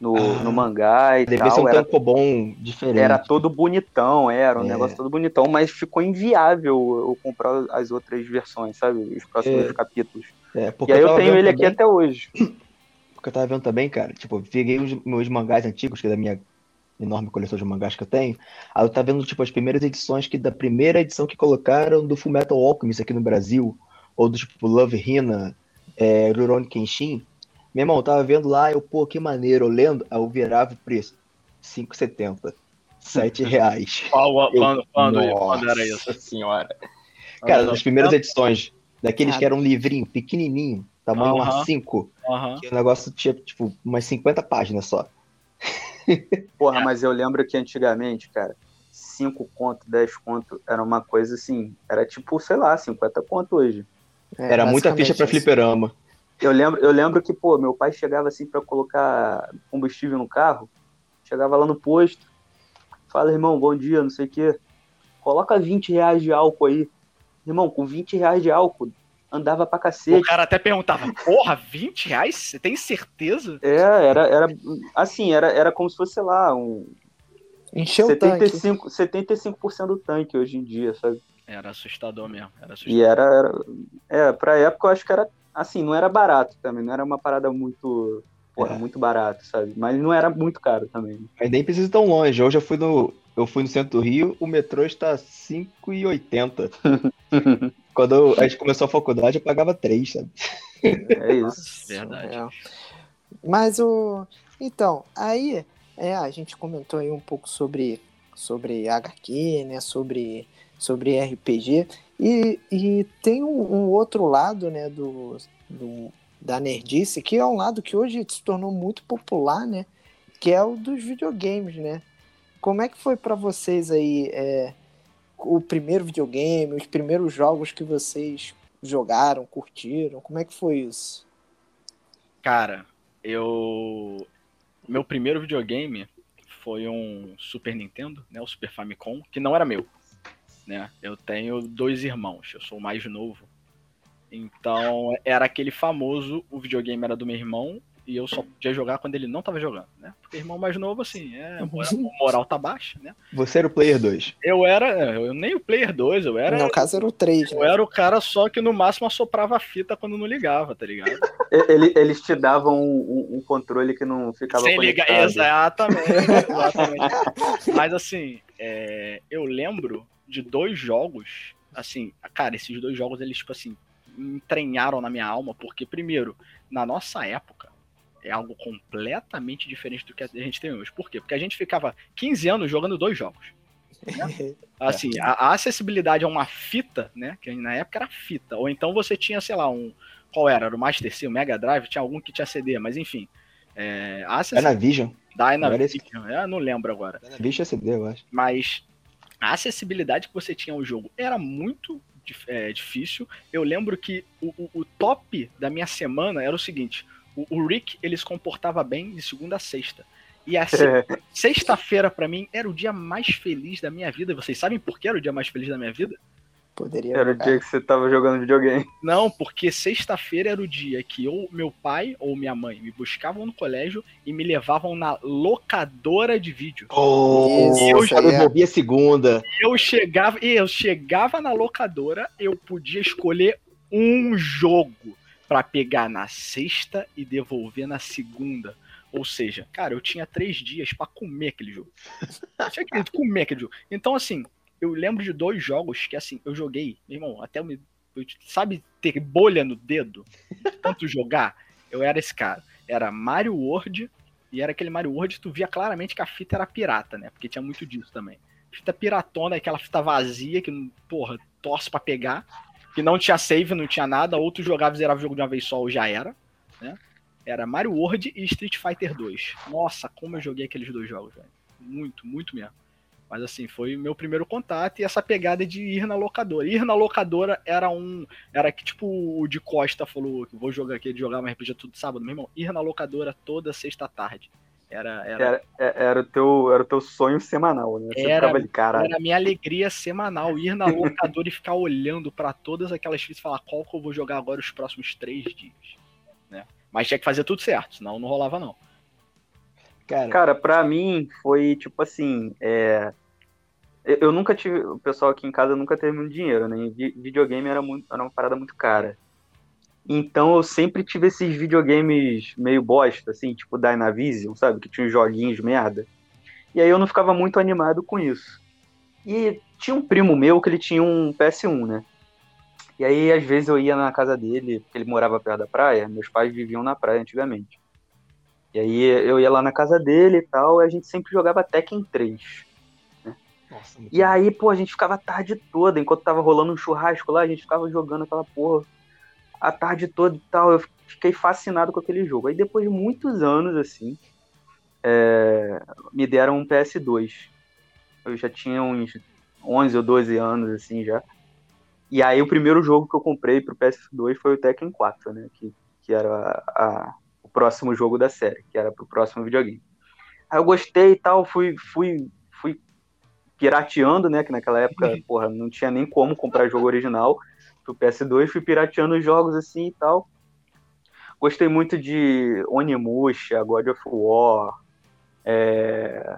no, Ah, no mangá e Devia ser tal. um Era, tankobon diferente. era todo bonitão, era um É. negócio todo bonitão, mas ficou inviável eu comprar as outras versões, sabe? Os próximos É. capítulos. É, E aí eu tava tenho ele aqui também- até hoje. <clears throat> Porque eu tava vendo também, cara, tipo, eu peguei os meus mangás antigos, que é da minha enorme coleção de mangás que eu tenho. Aí eu tava vendo, tipo, as primeiras edições que da primeira edição que colocaram do Fullmetal Alchemist aqui no Brasil, ou do tipo Love Hina, é, Rurouni Kenshin. Meu irmão, eu tava vendo lá, eu, pô, que maneiro, eu lendo, aí eu virava o preço, 5,70, 7 <laughs> reais. Qual- quando, quando, quando era isso? senhora. Cara, das primeiras edições, daqueles que eram um livrinho, pequenininho, tamanho Aham. A5, Aham. que o negócio tinha, tipo, umas 50 páginas só. <laughs> Porra, mas eu lembro que antigamente, cara, 5 conto, 10 conto, era uma coisa assim, era tipo, sei lá, 50 conto hoje. É, Era muita ficha pra isso. fliperama. Eu lembro, eu lembro que, pô, meu pai chegava assim pra colocar combustível no carro, chegava lá no posto, fala, irmão, bom dia, não sei o quê. Coloca 20 reais de álcool aí. Irmão, com 20 reais de álcool, andava pra O cacete. cara até perguntava, porra, 20 reais? Você tem certeza? É, era, era assim, era, era como se fosse, sei lá, um Encheu o tanque. 75%, 75% do tanque hoje em dia, sabe? Era assustador mesmo. Era assustador. E era, era. É, pra época eu acho que era. Assim, não era barato também. Não era uma parada muito. Porra, É. muito barato, sabe? Mas não era muito caro também. Mas nem precisa ir tão longe. Hoje eu fui no. Eu fui no centro do Rio, o metrô está 5,80. <laughs> Quando eu- a gente começou a faculdade, eu pagava 3, sabe? É isso. Verdade. É. Mas o. Então, aí é, a gente comentou aí um pouco sobre, sobre HQ, né? Sobre, sobre RPG. E, e tem um, um outro lado, né, do, do, da nerdice, que é um lado que hoje se tornou muito popular, né? Que é o dos videogames, né? Como é que foi pra vocês aí é, o primeiro videogame, os primeiros jogos que vocês jogaram, curtiram? Como é que foi isso? Cara, eu. Meu primeiro videogame foi um Super Nintendo, né? O Super Famicom, que não era meu. Né? Eu tenho dois irmãos, eu sou o mais novo. Então era aquele famoso, o videogame era do meu irmão e eu só podia jogar quando ele não tava jogando, né? Porque irmão mais novo, assim, é, o <laughs> moral tá baixa, né? Você era o player 2. Eu era, eu nem o Player 2, eu era, No caso era o 3, eu né? era o cara só que no máximo assoprava a fita quando não ligava, tá ligado? <laughs> Ele- eles te davam um, um- um controle que não ficava Sem ligar, conectado. exatamente, exatamente. Mas assim, é, eu lembro de dois jogos, assim, cara, esses dois jogos, eles, tipo assim, entranharam na minha alma, porque, primeiro, na nossa época, é algo completamente diferente do que a gente tem hoje. Por quê? Porque a gente ficava 15 anos jogando dois jogos. <laughs> Assim, a, a acessibilidade a uma fita, né? Que na época era fita. Ou então você tinha, sei lá, um. Qual era? Era o Master C, o Mega Drive, tinha algum que tinha CD, mas enfim. É, a É acessibilidade. na Vision. Dynavision, eu não lembro agora. É na Vision CD, eu acho. Mas a acessibilidade que você tinha ao jogo era muito é, difícil. Eu lembro que o, o- o top da minha semana era o seguinte: o, o Rick ele se comportava bem de segunda a sexta. E a se- É, <laughs> sexta-feira, pra mim, era o dia mais feliz da minha vida. Vocês sabem por que era o dia mais feliz da minha vida? Poderia era o jogar. dia que você tava jogando videogame. <laughs> Não, porque sexta-feira era o dia que ou meu pai ou minha mãe me buscavam no colégio e me levavam na locadora de vídeo. Oh, eu já aí é. devolvi a segunda. eu chegava, e eu chegava na locadora, eu podia escolher um jogo pra pegar na sexta e devolver na segunda. Ou seja, cara, eu tinha três dias pra comer aquele jogo. <laughs> Eu tinha que comer aquele jogo. Então, assim, eu lembro de dois jogos que, assim, eu joguei, meu irmão, até eu me. eu- sabe ter bolha no dedo? de Tanto jogar, eu era esse cara. Era Mario World, e era aquele Mario World tu via claramente que a fita era pirata, né? Porque tinha muito disso também fita piratona, aquela fita vazia que, porra, torce pra pegar, que não tinha save, não tinha nada, ou tu jogava e zerava o jogo de uma vez só ou já era, né? Era Mario World e Street Fighter 2. Nossa, como eu joguei aqueles dois jogos, velho. Muito, muito mesmo. Mas assim, foi meu primeiro contato e essa pegada de ir na locadora. Ir na locadora era um. Era que tipo o de Costa falou que vou jogar aqui, jogar uma RPG tudo sábado, meu irmão. Ir na locadora toda sexta-tarde. Era, era, Era, é- era, o teu, era o teu sonho semanal, né? Você Era- ficava ali, caralho. Era a minha alegria semanal ir na locadora e ficar olhando pra todas aquelas fitas e falar qual que eu vou jogar agora os próximos três dias. Né? Mas tinha que fazer tudo certo, senão não rolava não. Cara, Cara, pra mim foi tipo assim, é, eu nunca tive, o pessoal aqui em casa nunca teve muito dinheiro, né? Vi- videogame era muito, era uma parada muito cara. Então eu sempre tive esses videogames meio bosta, assim, tipo Dynavision, sabe? Que tinha uns joguinhos merda. E aí eu não ficava muito animado com isso. E tinha um primo meu que ele tinha um PS1, né? E aí às vezes eu ia na casa dele, porque ele morava perto da praia, meus pais viviam na praia antigamente. E aí eu ia lá na casa dele e tal, e a gente sempre jogava Tekken 3. nossa, muito E aí, pô, a gente ficava a tarde toda, enquanto tava rolando um churrasco lá, a gente ficava jogando aquela porra a tarde toda e tal. Eu fiquei fascinado com aquele jogo. Aí depois de muitos anos, assim, é, me deram um PS2. Eu já tinha uns 11 ou 12 anos, assim, já. E aí o primeiro jogo que eu comprei pro PS2 foi o Tekken 4, né? Que, que era a, próximo jogo da série, que era pro próximo videogame. Aí eu gostei e tal, fui, fui, fui pirateando, né? Que naquela época, porra, não tinha nem como comprar jogo original pro PS2, fui pirateando os jogos assim e tal. Gostei muito de Onimusha, God of War, é...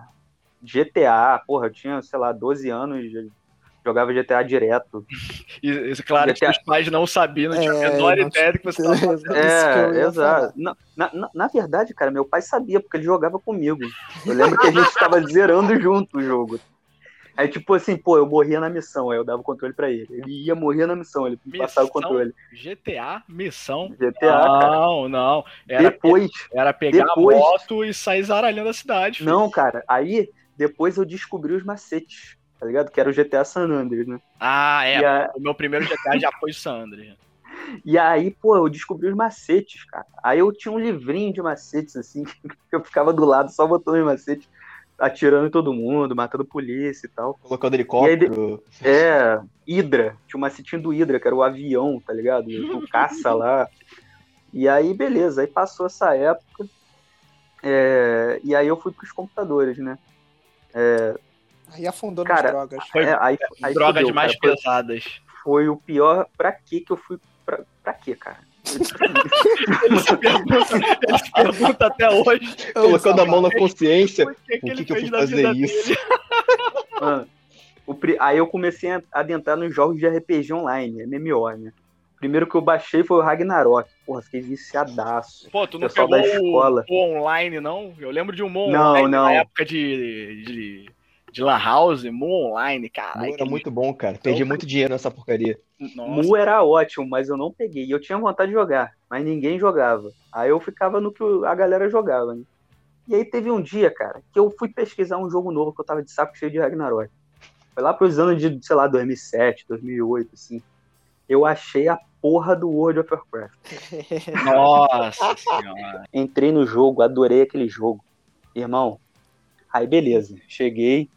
GTA, porra, eu tinha, sei lá, 12 anos, jogava GTA direto. E, e claro GTA... que os pais não sabiam, não tinham É, a menor não ideia do que você estava fazendo. É, ia exato. Na, na, na- verdade, cara, meu pai sabia, porque ele jogava comigo. Eu lembro que a gente tava zerando junto o jogo. Aí, tipo assim, pô, eu morria na missão, aí eu dava o controle pra ele. Ele ia morrer na missão, ele me passava o Missão? controle. GTA, missão. GTA, cara. Não, não. Era, Depois, era pegar depois- a moto e sair zaralhando a cidade. filho. não, cara, aí depois eu descobri os macetes, tá ligado? Que era o GTA San Andreas, né? Ah, é. A- O meu primeiro GTA já foi San Andreas. <laughs> e aí, pô, eu descobri os macetes, cara. Aí eu tinha um livrinho de macetes, assim, <laughs> que eu ficava do lado só botando os macetes, atirando em todo mundo, matando polícia e tal. Colocando helicóptero. É, Hydra. Tinha um macetinho do Hydra, que era o avião, tá ligado? O caça lá. E aí, beleza. Aí passou essa época. é, e aí eu fui pros computadores, né? Aí afundou Cara, nas drogas. Foi É, aí, aí Drogas fudeu, mais cara. Foi- pesadas. Foi, o pior. Pra que que eu fui. Pra, pra quê, cara? Ele se pergunta, ele se pergunta até hoje. Colocando a mão na consciência. Por que, que O ele que, que eu fui fazer isso? Mano, <laughs> o pri- aí eu comecei a adentrar nos jogos de RPG online, MMO, né? O primeiro que eu baixei foi o Ragnarok. Porra, fiquei viciadaço. Pô, tu não Pessoal pegou da o, escola. o online, não? Eu lembro de um Não, Online não. na época de, de, de Lan House, Moon Online, caralho. Mu era muito bom, cara. Perdi muito dinheiro nessa porcaria. Nossa, Mu era ótimo, mas eu não peguei. E eu tinha vontade de jogar, mas ninguém jogava. Aí eu ficava no que a galera jogava, né? E aí teve um dia, cara, que eu fui pesquisar um jogo novo que eu tava de saco cheio de Ragnarok. Foi lá pros anos de, sei lá, 2007, 2008, assim. Eu achei a porra do World of Warcraft. <laughs> Nossa senhora. Entrei no jogo, adorei aquele jogo. Irmão, aí beleza. Cheguei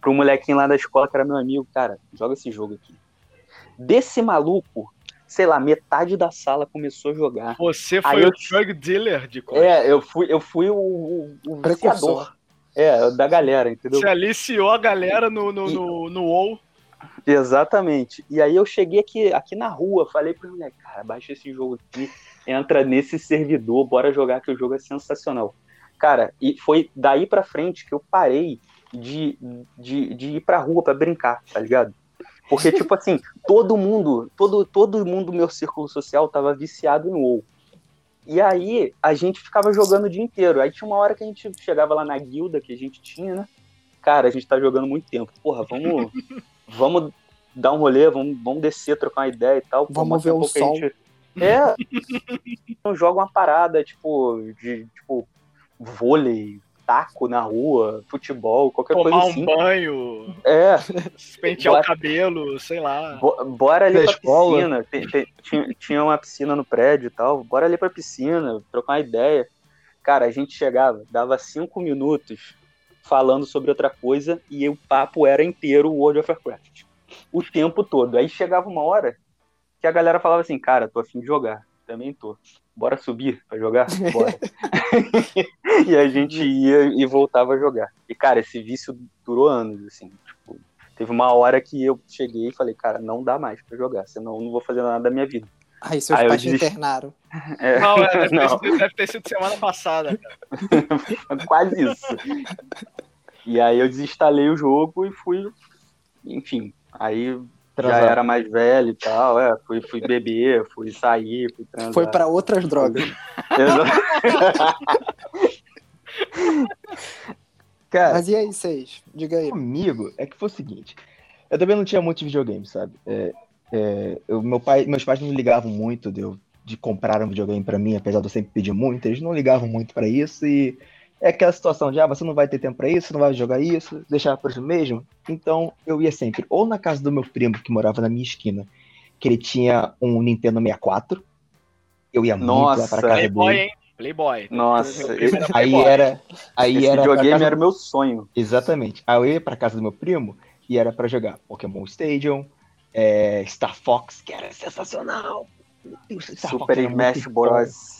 pro molequinho lá da escola que era meu amigo, cara, joga esse jogo aqui. Desse maluco, sei lá, metade da sala começou a jogar. Você Aí foi eu o drug dealer de coisa. É, eu fui, eu fui o, o, o Precursor. viciador. É, da galera, entendeu? Você aliciou a galera no, no, no, no WoW. Exatamente. E aí eu cheguei aqui, aqui na rua, falei pro moleque, cara, baixa esse jogo aqui, entra nesse servidor, bora jogar que o jogo é sensacional. Cara, e foi daí pra frente que eu parei de, de, de ir pra rua pra brincar, tá ligado? Porque, tipo assim, <laughs> todo mundo, todo, todo mundo do meu círculo social tava viciado em WoW. E aí a gente ficava jogando o dia inteiro. Aí tinha uma hora que a gente chegava lá na guilda que a gente tinha, né? Cara, a gente tá jogando muito tempo. Porra, vamos, <laughs> vamos dar um rolê, vamos, vamos descer, trocar uma ideia e tal. Vamos ver o pouco a sol. gente- É. <laughs> Então joga uma parada, tipo, de tipo, vôlei, taco na rua, futebol, qualquer Tomar coisa um assim. banho, É, pentear o Bora. cabelo, sei lá. bo- bora ali pra escola. piscina. Tem- tem- tinha, tinha uma piscina no prédio e tal. Bora ali pra piscina, trocar uma ideia. Cara, a gente chegava, dava cinco minutos falando sobre outra coisa e o papo era inteiro World of Warcraft. O tempo todo. Aí chegava uma hora que a galera falava assim, cara, tô afim de jogar. Também tô. Bora subir pra jogar? <laughs> Bora. <laughs> e a gente ia e voltava a jogar. E, cara, esse vício durou anos, assim. Tipo, teve uma hora que eu cheguei e falei, cara, não dá mais pra jogar, senão eu não vou fazer nada da minha vida. Aí seus Aí eu pais te internaram. <laughs> É, Não, é, deve, não. Ter, sido- deve ter sido semana passada. cara. quase isso. E aí eu desinstalei o jogo e fui, enfim, aí já Transar. era mais velho e tal, é, fui, fui beber, fui sair, fui transar. Foi pra outras drogas. <laughs> <laughs> Cara, Mas e aí, vocês? Diga aí. comigo é que foi o seguinte. Eu também não tinha muito videogame, sabe? É, é, eu- meu pai, meus pais não ligavam muito de, eu- de comprar um videogame pra mim, apesar de eu sempre pedir muito, eles não ligavam muito pra isso e é aquela situação de, ah, você não vai ter tempo pra isso, não vai jogar isso, deixar por isso mesmo. Então eu ia sempre ou na casa do meu primo que morava na minha esquina, que ele tinha um Nintendo 64. Eu ia muito lá Nossa, pra casa Playboy, dele. hein? Playboy. Nossa, primo era Aí Playboy. era. Aí Esse era. videogame casa- era o meu sonho. Exatamente. Aí eu ia pra casa do meu primo e era pra jogar Pokémon Stadium, é, Star Fox, que era sensacional. Star Fox Super era Smash. Bros.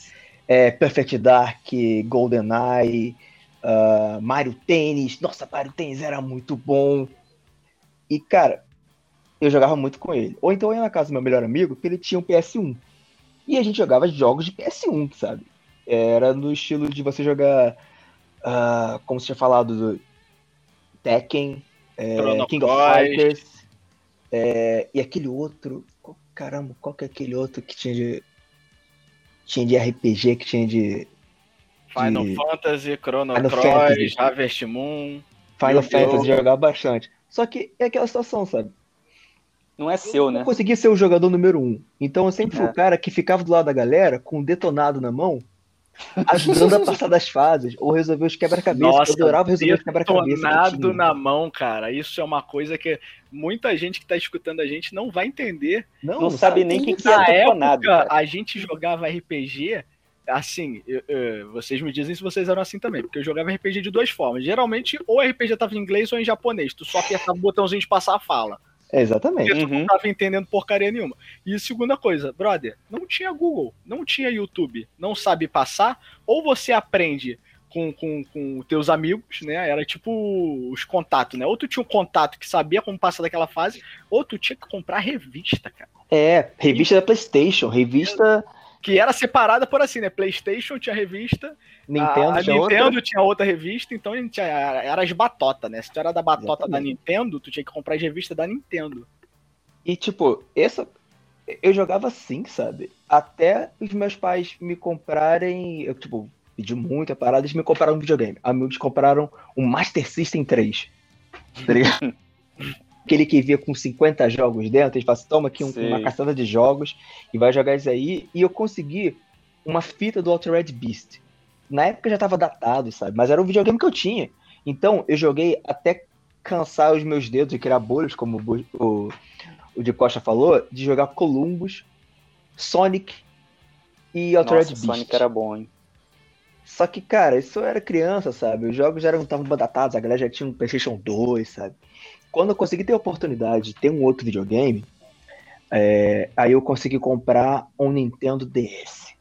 É, Perfect Dark, GoldenEye, ah, Mario Tênis. Nossa, Mario Tênis era muito bom. E, cara, eu jogava muito com ele. Ou então eu ia na casa do meu melhor amigo, que ele tinha um PS1. E a gente jogava jogos de PS1, sabe? Era no estilo de você jogar, ah, como você tinha falado, do Tekken, é, King of. Fighters, é, e aquele outro. qual- caramba, qual que é aquele outro que tinha de. Tinha de RPG, que tinha de. Final de- Fantasy, Chrono Final Cross, Fantasy. Harvest Moon. Final Fantasy jogava bastante. Só que é aquela situação, sabe? Não é seu, Eu né? não conseguia ser o jogador número um. Então eu sempre fui É. o cara que ficava do lado da galera com um detonado na mão, ajudando a passar das fases, ou resolver os quebra-cabeças. Eu adorava resolver os quebra-cabeças. que Detonado na mão, cara. Isso é uma coisa que muita gente que tá escutando a gente não vai entender. Não, Não sabe nem quem que que é Na detonado, época, cara. a gente jogava RPG, assim, eu- eu- vocês me dizem se vocês eram assim também, porque eu jogava RPG de duas formas. Geralmente, ou o RPG tava em inglês ou em japonês. Tu só apertava o botãozinho de passar a fala. Exatamente. Porque tu não Uhum. tava entendendo porcaria nenhuma. E segunda coisa, brother, não tinha Google, não tinha YouTube, não sabe passar, ou você aprende com, com, com teus amigos, né? Era tipo os contatos, né? Ou tu tinha um contato que sabia como passar daquela fase, ou tu tinha que comprar revista, cara. É, revista da PlayStation, revista Que era separada por assim, né? PlayStation tinha revista, Nintendo, a, a tinha Nintendo outra. tinha outra revista, então a gente era, era as batota, né? Se tu era da batota da Exatamente. Nintendo, tu tinha que comprar as revistas da Nintendo. E tipo, essa. Eu jogava assim, sabe? Até os meus pais me comprarem. Eu, tipo, pedi muito a parada, eles me compraram um videogame. Amigos compraram um Master System 3. <laughs> Tá ligado? <laughs> Aquele que via com 50 jogos dentro, eles falam assim, toma aqui um- uma caçada de jogos e vai jogar isso aí. E eu consegui uma fita do Altered Beast. Na época já tava datado, sabe? Mas era o videogame que eu tinha. Então, eu joguei até cansar os meus dedos e criar bolhas, como o, o de Costa falou, de jogar Columbus, Sonic e Altered Nossa, Beast. Sonic era bom, hein? Só que, cara, isso eu era criança, sabe? Os jogos já estavam datados, a galera já tinha um PlayStation 2, sabe? Quando eu consegui ter a oportunidade de ter um outro videogame, é, aí eu consegui comprar um Nintendo DS.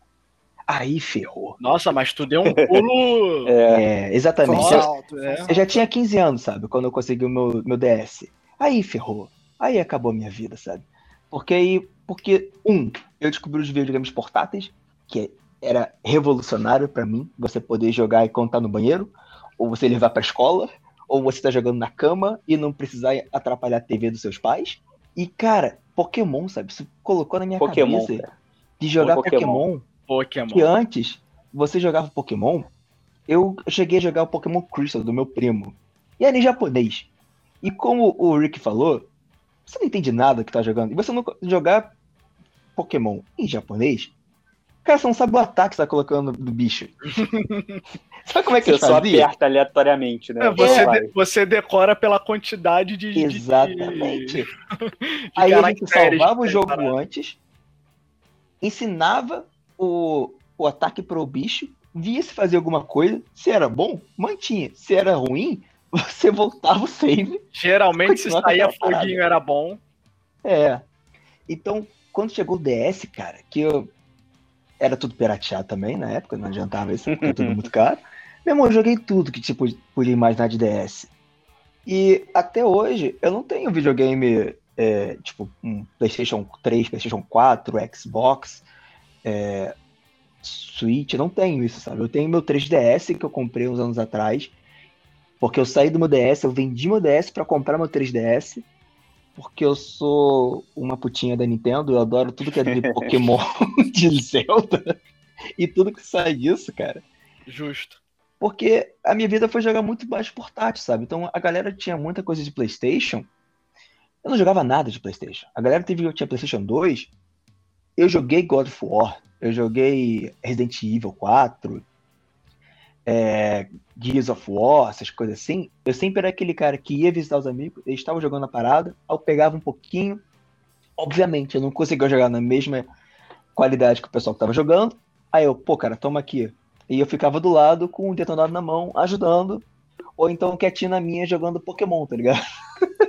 Aí ferrou. Nossa, mas tu deu um <laughs> pulo. É, É, exatamente. Foi Eu, alto, é. eu já tinha 15 anos, sabe? Quando eu consegui o meu, meu DS. Aí ferrou. Aí acabou a minha vida, sabe? Porque aí, porque, um, eu descobri os videogames portáteis, que era revolucionário pra mim, você poder jogar e contar no banheiro, ou você levar pra escola, ou você tá jogando na cama e não precisar atrapalhar a TV dos seus pais. E, cara, Pokémon, sabe? Isso colocou na minha Pokémon, cabeça cara. de jogar Pokémon. Pokémon Pokémon. que antes você jogava Pokémon, eu cheguei a jogar o Pokémon Crystal do meu primo. E era em japonês. E como o Rick falou, você não entende nada que tá jogando. E você não jogar Pokémon em japonês, cara, você não sabe o ataque que você tá colocando do bicho. <laughs> sabe como é que Você só aperta aleatoriamente, né? É, você, de- você decora pela quantidade de. de- Exatamente. <laughs> de Aí a gente salvava o jogo tem antes, ensinava o, o ataque pro bicho, via se fazia alguma coisa, se era bom, mantinha. Se era ruim, <laughs> você voltava o save. Geralmente, se saía parada. foguinho, era bom. É. Então, quando chegou o DS, cara, que eu. Era tudo pirateado também na época, não adiantava isso, porque é tudo muito caro. Meu irmão, eu joguei tudo que tipo, podia imaginar de DS. E até hoje, eu não tenho videogame, é, tipo, um PlayStation 3, PlayStation 4, Xbox, é, Switch, eu não tenho isso, sabe? Eu tenho meu 3DS que eu comprei uns anos atrás, porque eu saí do meu DS, eu vendi meu DS pra comprar meu 3DS, porque eu sou uma putinha da Nintendo, eu adoro tudo que é de <laughs> Pokémon, <laughs> de Zelda, e tudo que sai disso, cara. Justo. Porque a minha vida foi jogar muito mais portátil, sabe? Então a galera tinha muita coisa de PlayStation. Eu não jogava nada de PlayStation. A galera teve, tinha PlayStation 2. Eu joguei God of War. Eu joguei Resident Evil 4. É, Gears of War, essas coisas assim. Eu sempre era aquele cara que ia visitar os amigos. Eles estavam jogando a parada. Eu pegava um pouquinho. Obviamente, eu não conseguia jogar na mesma qualidade que o pessoal que tava jogando. Aí eu, pô, cara, toma aqui E eu ficava do lado com o detonado na mão, ajudando. Ou então quietinho na minha jogando Pokémon, tá ligado?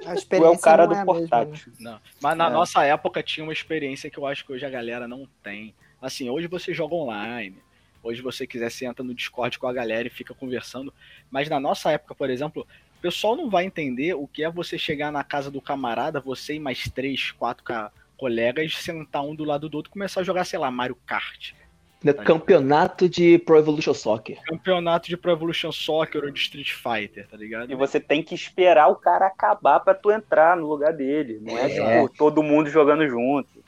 A <laughs> Tu é o cara não do é a mesma, né? portátil. Não. Mas na É. nossa época tinha uma experiência que eu acho que hoje a galera não tem. Assim, hoje você joga online. Hoje você quiser, você entra no Discord com a galera e fica conversando. Mas na nossa época, por exemplo, o pessoal não vai entender o que é você chegar na casa do camarada, você e mais três, quatro colegas, sentar um do lado do outro e começar a jogar, sei lá, Mario Kart. Campeonato de Pro Evolution Soccer. Campeonato de Pro Evolution Soccer ou de Street Fighter, tá ligado? E você tem que esperar o cara acabar pra tu entrar no lugar dele. Não é, É. tipo, todo mundo jogando junto.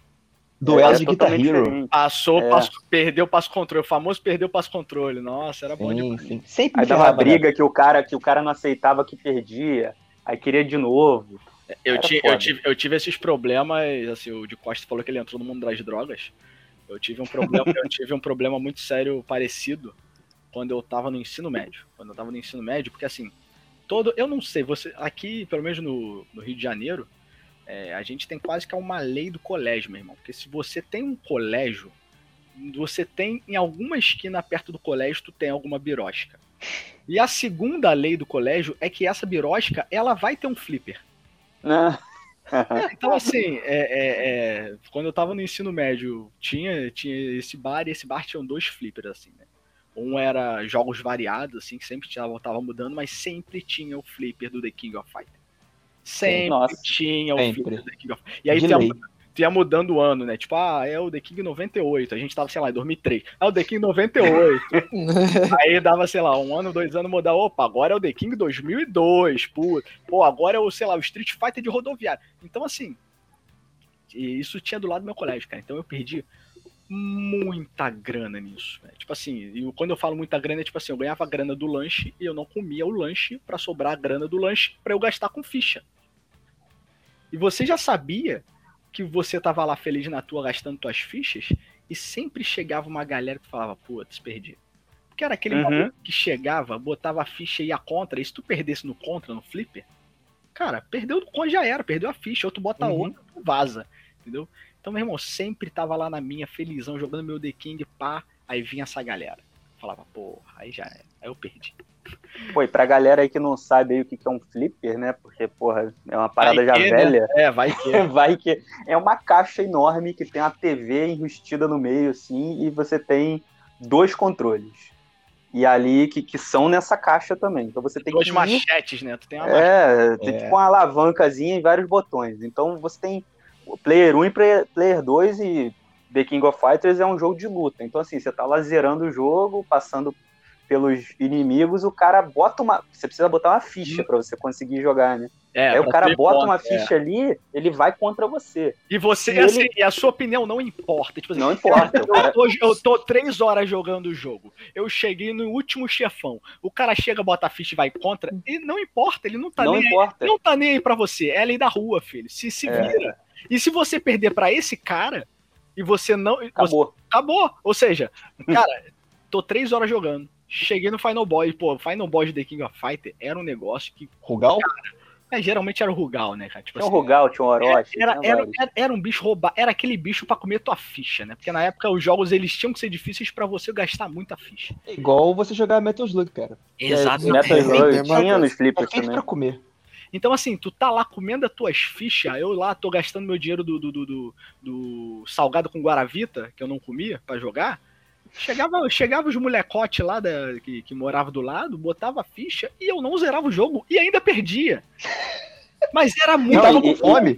Duelo É de Guitar totalmente Hero. diferente. Passou, É. passou, perdeu o passo controle. O famoso perdeu o passo controle. Nossa, era bom Sim, demais. sim. Sempre Aí dava ferrava, né? briga que o cara que o cara não aceitava que perdia, aí queria de novo. Eu, ti- eu, tive, eu tive esses problemas, assim, o de Costa falou que ele entrou no mundo das drogas. Eu tive um problema, eu tive um problema muito sério parecido quando eu tava no ensino médio. Quando eu tava no ensino médio, porque assim, todo. Eu não sei, você. Aqui, pelo menos no, no Rio de Janeiro, é, a gente tem quase que uma lei do colégio, meu irmão. Porque se você tem um colégio, você tem em alguma esquina perto do colégio, tu tem alguma birosca. E a segunda lei do colégio é que essa birosca, ela vai ter um flipper. Né? Então, assim, é, é, é, quando eu tava no ensino médio, tinha, tinha esse bar e esse bar tinham dois flippers, assim, né? Um era jogos variados, assim, que sempre tava, tava mudando, mas sempre tinha o flipper do The King of Fighters. Sempre Nossa. tinha o Sempre. flipper do The King of E aí De tu ia, lei. tu ia mudando o ano, né? Tipo, ah, é o The King 98. A gente tava, sei lá, em 2003. Ah, o The King 98. <laughs> Aí dava, sei lá, um ano, dois anos, mudar. Opa, agora é o The King 2002. Pô, pô agora é o, sei lá, o Street Fighter de rodoviário. Então, assim, isso tinha do lado do meu colégio, cara. Então eu perdi muita grana nisso. né? Tipo assim, e quando eu falo muita grana, é tipo assim, eu ganhava a grana do lanche e eu não comia o lanche pra sobrar a grana do lanche pra eu gastar com ficha. E você já sabia que você tava lá feliz na tua gastando tuas fichas e sempre chegava uma galera que falava, putz, perdi. Porque era aquele Uhum. maluco que chegava, botava a ficha e ia contra, e se tu perdesse no contra, no flipper, cara, perdeu no contra já era, perdeu a ficha, ou tu bota Uhum. outra, tu vaza, entendeu? Então, meu irmão, sempre tava lá na minha, felizão, jogando meu The King, pá, aí vinha essa galera. Falava, porra, aí já era, aí eu perdi. Pô, e pra galera aí que não sabe aí o que que é um flipper, né? Porque, porra, é uma parada Vai já que, né? velha. É, vai que. <laughs> Vai que é uma caixa enorme que tem uma TV enrustida no meio, assim, e você tem dois controles. E ali que, que são nessa caixa também. Então você tem Duas que machetes, né? Tu tem uma machete. É, tem É. tipo uma alavancazinha e vários botões. Então você tem Player 1 e Player- Player 2 e The King of Fighters é um jogo de luta. Então assim, você tá lá zerando o jogo, passando pelos inimigos, o cara bota uma... Você precisa botar uma ficha pra você conseguir jogar, né? É, Aí o cara bota uma é. ficha ali, ele vai contra você. E você, Se assim, ele- e a sua opinião não importa. Tipo assim, Não importa. <laughs> cara- Eu tô, eu tô três horas jogando o jogo. Eu cheguei no último chefão. O cara chega, bota a ficha e vai contra. E não importa, ele não tá Não nem aí. importa. Não tá nem aí pra você. É a lei da rua, filho. Se se É. vira. E se você perder pra esse cara e você não. Você, Acabou. acabou. Ou seja, cara, tô três horas jogando. Cheguei no Final Boy. Pô, o Final Boy de The King of Fighter era um negócio que. Rugal? é, geralmente era o Rugal, né, cara? Tipo Tinha um assim, Rugal, tinha um Orochi. era, era, era, era um bicho roubar, era aquele bicho pra comer tua ficha, né? Porque na época os jogos eles tinham que ser difíceis pra você gastar muita ficha. É igual você jogar Metal Slug, cara. Metal É, Slug tem uma tinha nos flippers também. pra comer. Então, assim, tu tá lá comendo as tuas fichas, eu lá tô gastando meu dinheiro do, do, do, do- do salgado com Guaravita, que eu não comia, pra jogar. Chegava, chegava os molecotes lá da, que, que morava do lado, botava a ficha e eu não zerava o jogo e ainda perdia. Mas era muito. Eu tava e- com e- fome.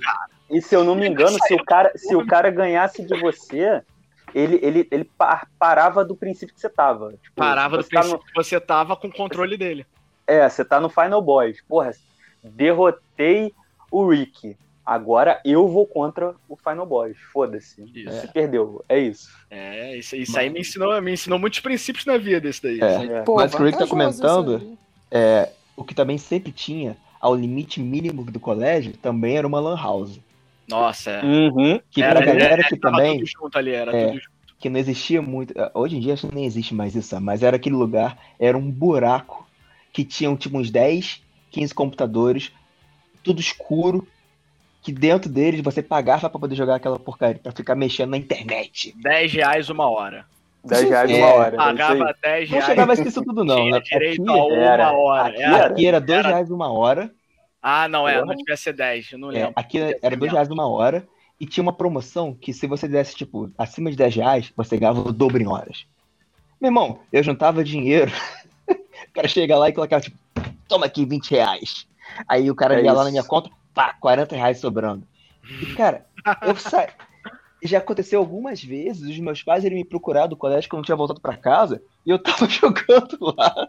E se eu não me engano, se o cara, se o cara ganhasse de você, ele, ele, ele pa- parava do princípio que você tava. Tipo, Parava do você tá princípio que você tava com o controle dele. é, você tá no Final Boss. Porra, derrotei o Rick. Agora eu vou contra o Final Boss. Foda-se. Isso. Você perdeu. É isso. É, isso, isso aí me ensinou, me ensinou muitos princípios na vida, esse daí. É. Pô, Mas o que o Rick tá comentando-. É, o que também sempre tinha, ao limite mínimo do colégio, também era uma lan house. Nossa, é. Uhum. Que Era- pra galera que Tava também, tudo junto ali, era É. tudo junto. que não existia muito. Hoje em dia acho que nem existe mais isso, mas era aquele lugar, era um buraco que tinham tipo uns 10, 15 computadores, tudo escuro, que dentro deles você pagava pra poder jogar aquela porcaria, pra ficar mexendo na internet. 10 reais uma hora. 10 reais É, uma hora. é Pagava aí. 10 Não reais. chegava a isso tudo, não. tinha né? direito Aqui, a uma era- hora. aqui Era- aqui era dois era- reais uma hora. Ah, não, é. Não devia ser 10, eu não É, lembro. aqui Devia era ser dois menos. reais uma hora. E tinha uma promoção que se você desse, tipo, acima de 10 reais, você ganhava o dobro em horas. Meu irmão, eu juntava dinheiro. <laughs> o cara chega lá e colocava, tipo, toma aqui 20 reais. Aí o cara É ia lá isso. na minha conta, pá, 40 reais sobrando. E, <laughs> cara, eu já aconteceu algumas vezes os meus pais irem me procurar do colégio que eu não tinha voltado pra casa e eu tava <laughs> jogando lá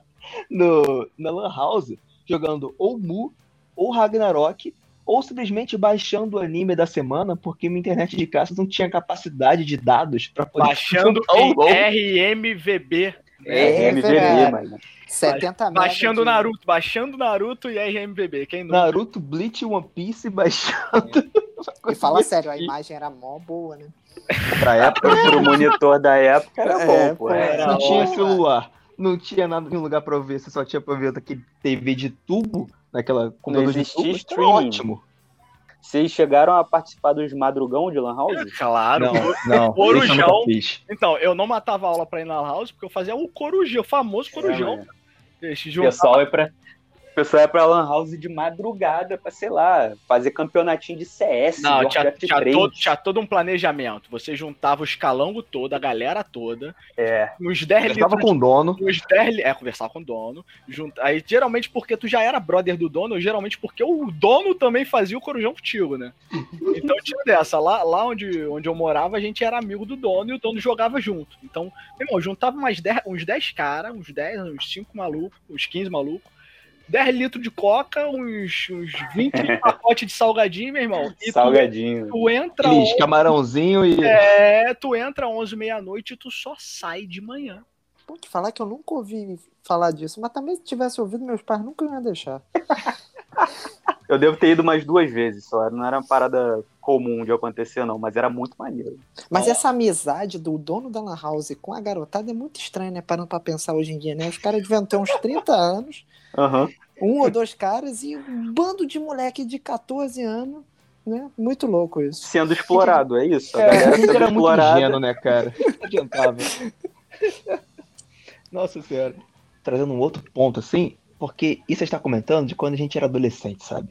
no, na Lan House, jogando ou Mu, ou Ragnarok, ou simplesmente baixando o anime da semana porque minha internet de casa não tinha capacidade de dados pra poder Baixando <laughs> o em. RMVB. É, RMVB, verdade. mano. 70 megas Baixando de- Naruto, baixando Naruto e RMVB. Quem não? Naruto, Bleach, One Piece baixando. <laughs> E fala sério, a imagem era mó boa, né? pra época. Pro monitor da época era É, bom, pô, pô. era não tinha celular, não tinha nada em lugar pra eu ver, você só tinha pra ver daquele TV de tubo, naquela computador de existia tubo, streaming. ótimo. Vocês chegaram a participar dos madrugão de Lan House? Claro. Não, não, Corujão. eu. Então, eu não matava aula pra ir na house porque eu fazia o corujão, o famoso corujão. mano. Esse O jogo. pessoal é pra. O pessoal é pra Lan House de madrugada pra, sei lá, fazer campeonatinho de CS, Não, tinha, tinha 3. todo, tinha todo um planejamento. Você juntava o escalão todo, a galera toda, É, nos 10 Eu tava litros com o dono. Os 10 li- É, conversar com o dono. Junta... Aí, geralmente, porque tu já era brother do dono, ou geralmente porque o dono também fazia o corujão contigo, né? <laughs> Então tinha dessa. Lá, lá onde, onde eu morava, a gente era amigo do dono e o dono jogava junto. Então, meu irmão, juntava umas 10, uns 10 caras, uns 10, uns 5 malucos, uns 15 malucos. 10 litros de coca, uns, uns 20 <laughs> pacotes de salgadinho, meu irmão. E tu, salgadinho. tu entra. Aqueles camarãozinho e. É, tu entra 11, meia-noite e tu só sai de manhã. Pô, te falar que eu nunca ouvi falar disso, mas também se tivesse ouvido, meus pais nunca iam deixar. <laughs> Eu devo ter ido umas duas vezes só. Não era uma parada comum de acontecer, não, mas era muito maneiro. Mas essa amizade do dono da Lan House com a garotada é muito estranha, né? Parando pra pensar hoje em dia, né? Os caras deviam ter uns 30 anos, Aham. um ou dois caras e um bando de moleque de 14 anos, né? Muito louco isso. Sendo explorado, é isso. A É, a galera sendo era muito explorada. ingênuo, né, cara? Não adiantava. <laughs> Nossa senhora. Trazendo um outro ponto, assim, porque isso está comentando de quando a gente era adolescente, sabe?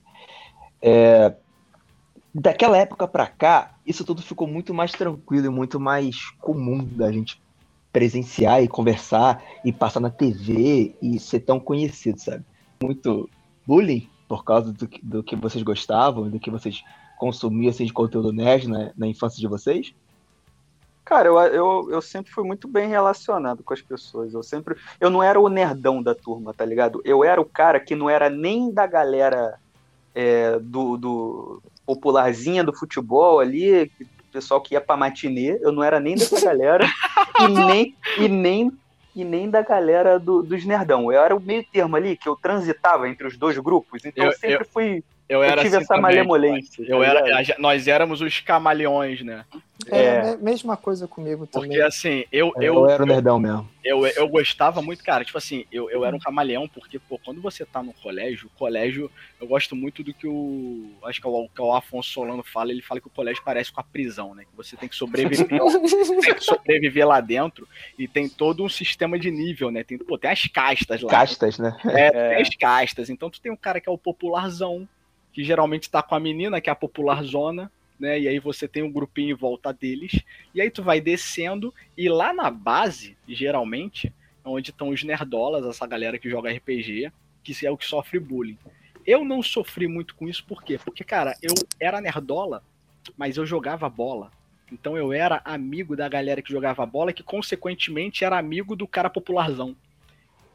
É, Daquela época pra cá, isso tudo ficou muito mais tranquilo e muito mais comum da gente presenciar e conversar e passar na TV e ser tão conhecido, sabe? Muito bullying por causa do, que- do que vocês gostavam, do que vocês consumiam assim, de conteúdo nerd na, na infância de vocês. Cara, eu, eu, eu sempre fui muito bem relacionado com as pessoas. Eu sempre. Eu não era o nerdão da turma, tá ligado? Eu era o cara que não era nem da galera é, do, do popularzinha do futebol ali, que- pessoal que ia pra matinê. Eu não era nem dessa galera e nem, e nem, e nem da galera do- dos nerdão. Eu era o meio termo ali, que eu transitava entre os dois grupos. Então eu, Eu- sempre fui. Eu Eu era tive assim essa malemolência. Eu tá era, nós éramos os camaleões, né? É, É. me- mesma coisa comigo também. Porque assim, eu, Eu, eu, era o nerdão mesmo. eu, eu gostava muito, cara. Tipo assim, eu, eu era um camaleão, porque, pô, quando você tá no colégio, o colégio, eu gosto muito do que o. Acho que é o, que o Afonso Solano fala, ele fala que o colégio parece com a prisão, né? Que você tem que sobreviver, <laughs> tem que sobreviver lá dentro e tem todo um sistema de nível, né? Tem, pô, tem as castas lá. Castas, né? É, <laughs> É. tem as castas. Então tu tem um cara que é o popularzão, que geralmente tá com a menina, que é a popularzona, né? E aí você tem um grupinho em volta deles. E aí tu vai descendo, e lá na base, geralmente, é onde estão os nerdolas, essa galera que joga RPG, que é o que sofre bullying. Eu não sofri muito com isso, por quê? Porque, cara, eu era nerdola, mas eu jogava bola. Então eu era amigo da galera que jogava bola, que consequentemente era amigo do cara popularzão.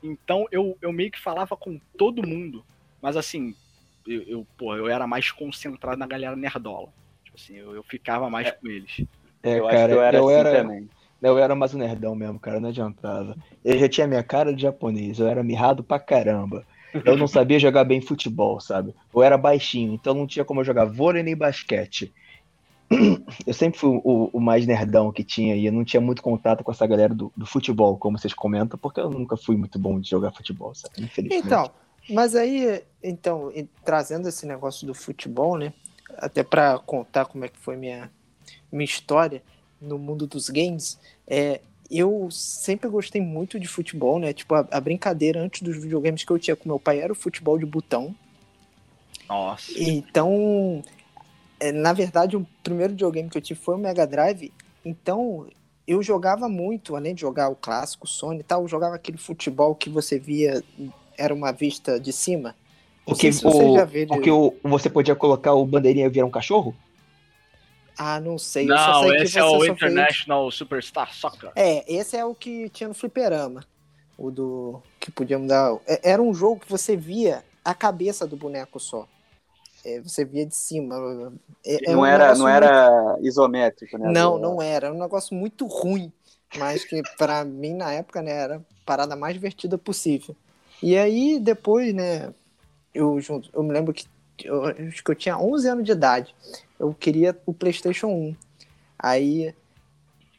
Então eu, eu meio que falava com todo mundo. Mas assim, eu, eu, pô, eu era mais concentrado na galera nerdola. Tipo assim, eu, eu ficava mais com eles. É, eu cara, acho que eu era eu assim era, também. eu era mais um nerdão mesmo, cara, não adiantava. Eu já tinha minha cara de japonês, eu era mirrado pra caramba. Eu não sabia jogar bem futebol, sabe? Eu era baixinho, então não tinha como eu jogar vôlei nem basquete. Eu sempre fui o, o mais nerdão que tinha e eu não tinha muito contato com essa galera do, do futebol, como vocês comentam, porque eu nunca fui muito bom de jogar futebol, sabe? Infelizmente. Então, mas aí, então, trazendo esse negócio do futebol, né? Até pra contar como é que foi minha, minha história no mundo dos games, é, eu sempre gostei muito de futebol, né? Tipo, a, a brincadeira antes dos videogames que eu tinha com meu pai era o futebol de botão. Nossa. Então, é, na verdade, o primeiro videogame que eu tive foi o Mega Drive. Então, eu jogava muito, além de jogar o clássico Sony e tal, eu jogava aquele futebol que você via, era uma vista de cima. Porque, se você o, viu. porque o- você podia colocar o bandeirinha e virar um cachorro? Ah, não sei. eu só Não, sei que esse é o International Superstar Soccer. É, esse é o que tinha no fliperama. O do. Que podíamos dar. é- Era um jogo que você via a cabeça do boneco só. É, você via de cima. É- é não um era, não era isométrico, né? Não, Do- não era. Era um negócio muito ruim. Mas que pra mim, na época, né, era a parada mais divertida possível. E aí, depois, né, eu, eu me lembro que eu, acho que eu tinha 11 anos de idade. Eu queria o PlayStation 1. Aí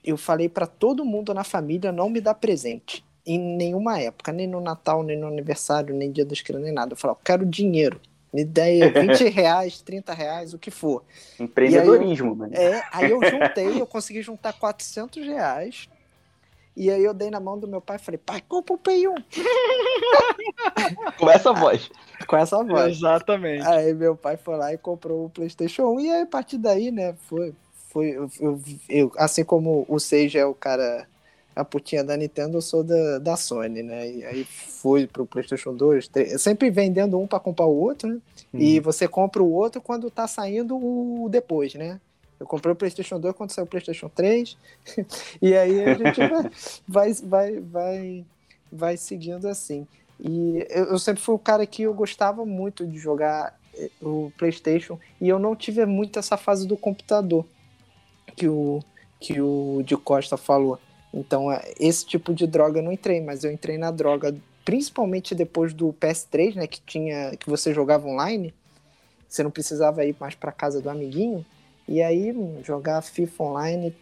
eu falei pra todo mundo na família não me dar presente. Em nenhuma época, nem no Natal, nem no aniversário, nem dia das crianças, nem nada. Eu falei, eu quero dinheiro. Me dê <laughs> 20 reais, 30 reais, o que for. Empreendedorismo, mano. É, aí eu juntei, eu consegui juntar 400 reais. E aí eu dei na mão do meu pai e falei, pai, compra o Play 1. Com essa voz. <laughs> Com essa voz. Exatamente. Aí meu pai foi lá e comprou o PlayStation 1. E aí a partir daí, né, foi. foi eu, eu- eu- assim como o Seija é o cara, a putinha da Nintendo, eu sou da, da Sony, né? E aí fui pro PlayStation 2, 3, sempre vendendo um pra comprar o outro, né? E você compra o outro quando tá saindo o depois, né? Eu comprei o PlayStation 2 quando saiu o PlayStation 3. <laughs> e aí a gente vai, vai, vai, vai, vai seguindo assim. E eu, sempre fui um cara que eu gostava muito de jogar eh, o PlayStation e eu não tive muito essa fase do computador que o que o de Costa falou. Então, é, esse tipo de droga eu não entrei, mas eu entrei na droga principalmente depois do PS3, né, que tinha que você jogava online, você não precisava ir mais para casa do amiguinho, e aí jogar FIFA online,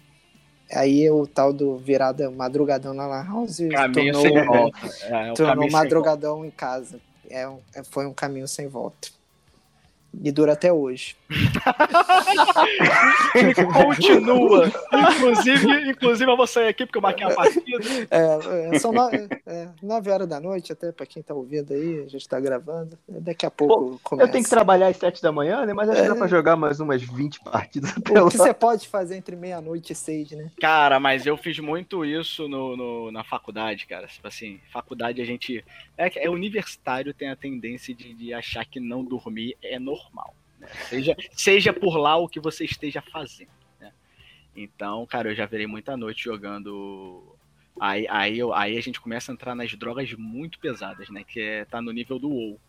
aí o tal do virada madrugadão na Lan House Caminho tornou, sem volta. É, tornou madrugadão em casa. É, é- foi um caminho sem volta. E dura até hoje. <laughs> Continua. Inclusive, inclusive eu vou sair aqui porque eu marquei uma partida. É, é, são nove, é, nove horas da noite, até para quem tá ouvindo aí, a gente tá gravando. Daqui a pouco começa. Eu tenho que trabalhar às 7 da manhã, né? Mas acho que dá É. pra jogar mais umas 20 partidas até O lá. que você pode fazer entre meia-noite e seis, né? Cara, mas eu fiz muito isso no, no- na faculdade, cara. Tipo assim, faculdade a gente. É, é universitário, tem a tendência de, de achar que não dormir é normal. Né? Seja, seja por lá o que você esteja fazendo. né? Então, cara, eu já virei muita noite jogando. Aí, aí, aí a gente começa a entrar nas drogas muito pesadas, né? Que é, tá no nível do WoW.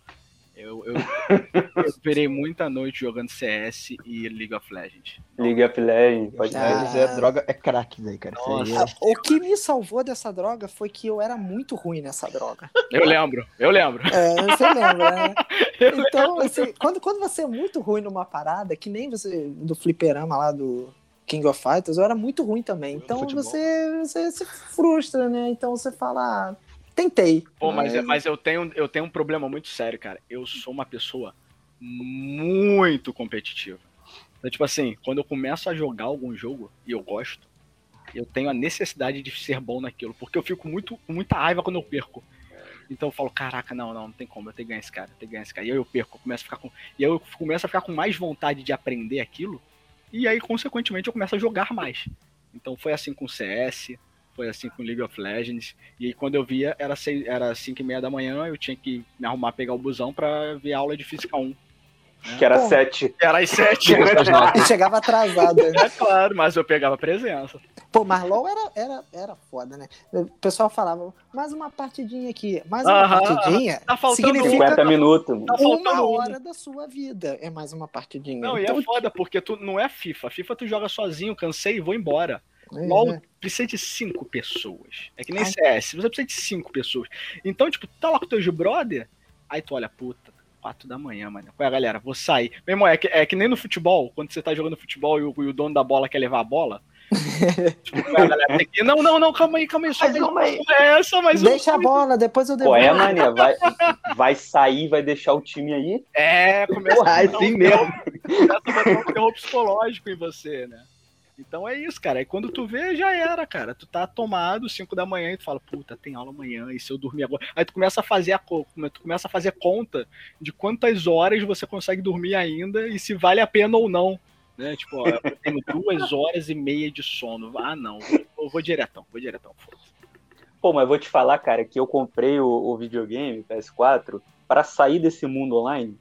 Eu, eu, eu virei muita noite jogando CS e League of Legends. League of Legends, pode Ah. É droga, é crack daí, cara. Nossa. é- O que me salvou dessa droga foi que eu era muito ruim nessa droga. Eu lembro, eu lembro. É, você lembra, né? <laughs> Então, assim, quando, quando você é muito ruim numa parada, que nem você do fliperama lá do King of Fighters, eu era muito ruim também. Então você, você se frustra, né? Então você fala, ah, tentei. Pô, mas, é- mas eu, tenho, eu tenho um problema muito sério, cara. Eu sou uma pessoa muito competitiva. Então, tipo assim, quando eu começo a jogar algum jogo e eu gosto, eu tenho a necessidade de ser bom naquilo. Porque eu fico muito, com muita raiva quando eu perco. Então eu falo, caraca, não, não, não tem como, eu tenho que ganhar esse cara, eu tenho que ganhar esse cara. E aí eu perco, eu começo a ficar com. E aí eu começo a ficar com mais vontade de aprender aquilo. E aí, consequentemente, eu começo a jogar mais. Então foi assim com CS, foi assim com League of Legends. E aí quando eu via, era 5 era cinco e meia da manhã, eu tinha que me arrumar, pegar o busão pra ver aula de Física 1. Que era Pô. 7. Era às 7. <laughs> E chegava atrasado. né? é claro, mas eu pegava presença. Pô, mas LOL era, era, era foda, né? O pessoal falava, mais uma partidinha aqui, mais uma Aham, partidinha. Tá faltando significa 50 minutos. Tá uma faltando um. hora da sua vida. É mais uma partidinha. Não, e então, é foda, porque tu não é FIFA. FIFA tu joga sozinho, cansei e vou embora. É, LOL é. precisa de cinco pessoas. É que nem Ai. CS, você precisa de cinco pessoas. Então, tipo, tu tá lá com teus brother, aí tu olha, puta, quatro da manhã, mano. Qual é, galera? Vou sair. Meu irmão, é que, é que nem no futebol, quando você tá jogando futebol e o, e o dono da bola quer levar a bola. <laughs> tipo, é, galera? Tem que... Não, não, não, calma aí, calma aí. Só Mais uma aí. É, só mais um. Deixa a bola, depois eu Pô, devolvo. é, mané, vai, vai sair, vai deixar o time aí. É, começa Porra, a é assim um- mesmo. <laughs> começa a botar um terror psicológico em você, né? Então é isso, cara. E quando tu vê, já era, cara. Tu tá tomado 5 da manhã e tu fala, puta, tem aula amanhã, e se eu dormir agora? Aí tu começa a fazer a tu começa a fazer conta de quantas horas você consegue dormir ainda e se vale a pena ou não. Né? Tipo, ó, eu tenho duas horas e meia de sono. Ah, não. Eu vou diretão, vou diretão. Pô, mas vou te falar, cara, que eu comprei o, o videogame PS4 para sair desse mundo online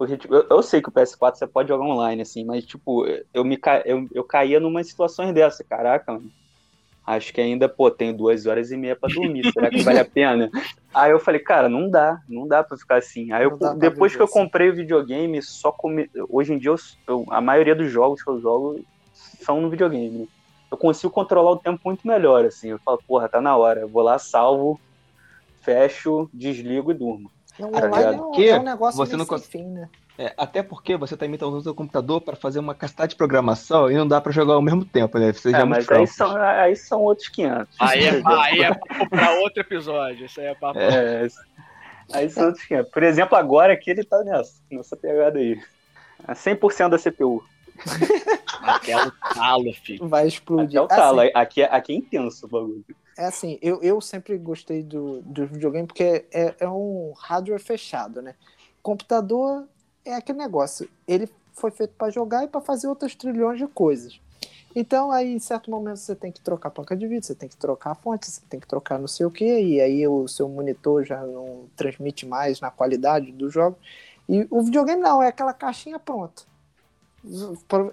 porque, tipo, eu, eu, sei que o PS4 você pode jogar online, assim, mas, tipo, eu, me ca... eu, eu caía numa situações dessa, caraca, mano. Acho que ainda, pô, tenho duas horas e meia pra dormir, será que vale a <laughs> pena? Aí eu falei, cara, não dá, não dá pra ficar assim. Aí eu, depois que eu comprei o videogame, só come... hoje em dia eu, a maioria dos jogos que eu jogo são no videogame. Né? Eu consigo controlar o tempo muito melhor, assim. Eu falo, porra, tá na hora. Eu vou lá, salvo, fecho, desligo e durmo. Não, online é um, é um negócio você não cons... fim, né? É, até porque você também está usando o seu computador para fazer uma castada de programação e não dá para jogar ao mesmo tempo, né? Você é, mas aí são, aí são outros 500. Aí é, aí é para outro episódio. Isso aí é papo. É, aí são outros 500. Por exemplo, agora aqui ele tá nessa, nessa pegada aí. 100% da CPU. Até o talo, filho. Vai explodir. Até o talo. Assim, aqui, é, aqui é intenso o bagulho. É assim, eu, eu sempre gostei do, do videogame porque é, é um hardware fechado, né? Computador é aquele negócio. Ele foi feito para jogar e para fazer outras trilhões de coisas. Então, aí, em certo momento, você tem que trocar a placa de vídeo, você tem que trocar a fonte, você tem que trocar não sei o que, e aí o seu monitor já não transmite mais na qualidade do jogo. E o videogame não, é aquela caixinha pronta.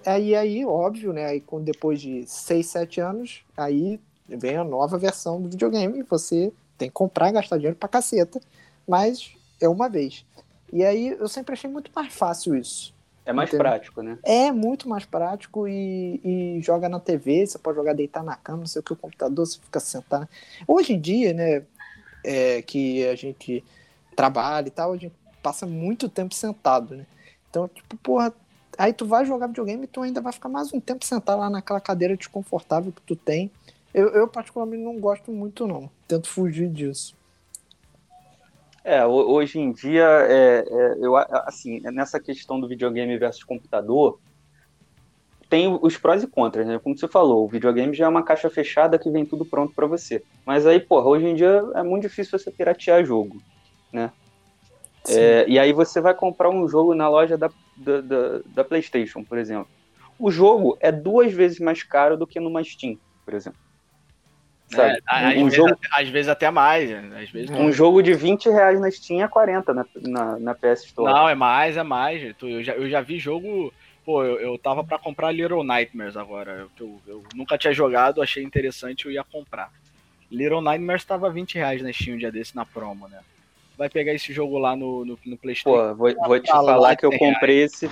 Aí, aí óbvio, né? Aí, depois de 6, 7 anos, aí vem a nova versão do videogame. Você tem que comprar, gastar dinheiro pra caceta, mas é uma vez. E aí eu sempre achei muito mais fácil isso. É mais entendeu? prático, né? É muito mais prático e, e, joga na TV, você pode jogar deitar na cama, não sei o que, o computador, você fica sentado. Hoje em dia, né, é, que a gente trabalha e tal, a gente passa muito tempo sentado, né? Então, tipo, porra, aí tu vai jogar videogame e tu ainda vai ficar mais um tempo sentado lá naquela cadeira desconfortável que tu tem. Eu, eu, particularmente não gosto muito, não. Tento fugir disso. É, hoje em dia, é, é, eu, assim, nessa questão do videogame versus computador, tem os prós e contras, né? Como você falou, o videogame já é uma caixa fechada que vem tudo pronto para você. Mas aí, porra, hoje em dia é muito difícil você piratear jogo, né? É, e aí você vai comprar um jogo na loja da, da, da, da, PlayStation, por exemplo. O jogo é duas vezes mais caro do que numa Steam, por exemplo. É, às, um vezes, jogo... às vezes até mais. Né? Às vezes... Um jogo de 20 reais na Steam é 40 na, na, na PS Store. Não, é mais, é mais. Eu já, eu já vi jogo. Pô, eu, eu tava para comprar Little Nightmares agora. Eu, eu, eu, nunca tinha jogado, achei interessante, eu ia comprar. Little Nightmares tava 20 reais na Steam um dia desse na promo, né? Vai pegar esse jogo lá no, no, no PlayStation. Pô, vou, vou te falar que eu comprei esse.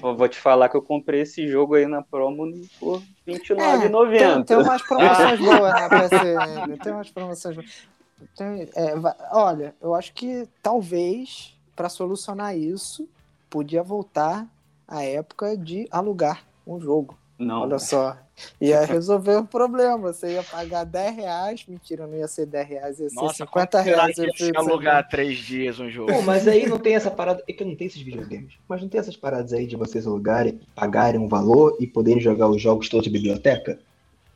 Vou te falar que eu comprei esse jogo aí na promo por R$29,90. É, tem, tem umas promoções boas na PSN. <laughs> Tem umas promoções boas. Tem, é, olha, eu acho que talvez, para solucionar isso, podia voltar a época de alugar um jogo. Não. Olha só. Ia <laughs> resolver o problema. Você ia pagar 10 reais. Mentira, não ia ser 10 reais, ia ser Nossa, 50 reais. Ia alugar 3 dias um jogo. Pô, mas aí não tem essa parada. É que não tem esses videogames. Mas não tem essas paradas aí de vocês alugarem, pagarem um valor e poderem jogar os jogos todos de biblioteca?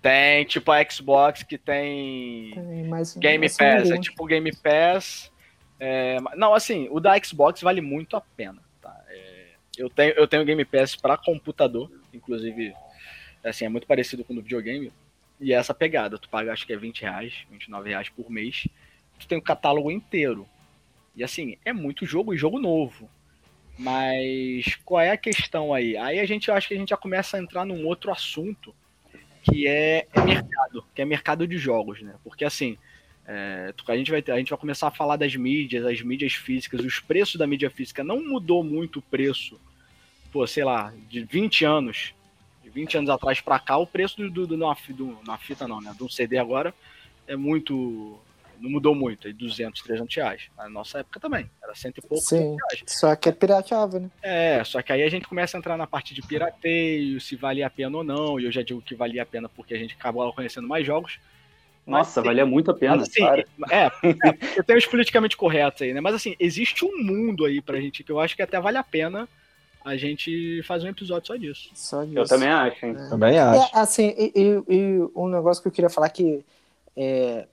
Tem, tipo a Xbox que tem, tem mais, Game Pass. É tipo Game Pass. É... Não, assim, o da Xbox vale muito a pena. Tá? É... Eu, tenho, eu tenho Game Pass para computador, inclusive Assim, é muito parecido com o do videogame. E é essa pegada. Tu paga, acho que é 20 reais, 29 reais por mês. Tu tem o catálogo inteiro. E assim, é muito jogo e jogo novo. Mas qual é a questão aí? Aí a gente acho que a gente já começa a entrar num outro assunto que é, é mercado, que é mercado de jogos, né? Porque assim, é, a, gente vai, a gente vai começar a falar das mídias, as mídias físicas, os preços da mídia física não mudou muito o preço, pô, sei lá, de 20 anos 20 anos atrás para cá, o preço do, do, do, do, na fita não, né? Do CD agora é muito. Não mudou muito, é 200, 300 reais. Na nossa época também, era cento e pouco Sim, reais. Só que é pirateável, né? É, só que aí a gente começa a entrar na parte de pirateio, se valia a pena ou não. E eu já digo que valia a pena porque a gente acabou conhecendo mais jogos. Nossa, mas, valia muito a pena. Assim, é, é, tem os politicamente corretos aí, né? Mas assim, existe um mundo aí pra gente que eu acho que até vale a pena a gente faz um episódio só disso. Só disso. Eu também acho, hein? É. Também acho. É, assim, e, e- e um negócio que eu queria falar que é,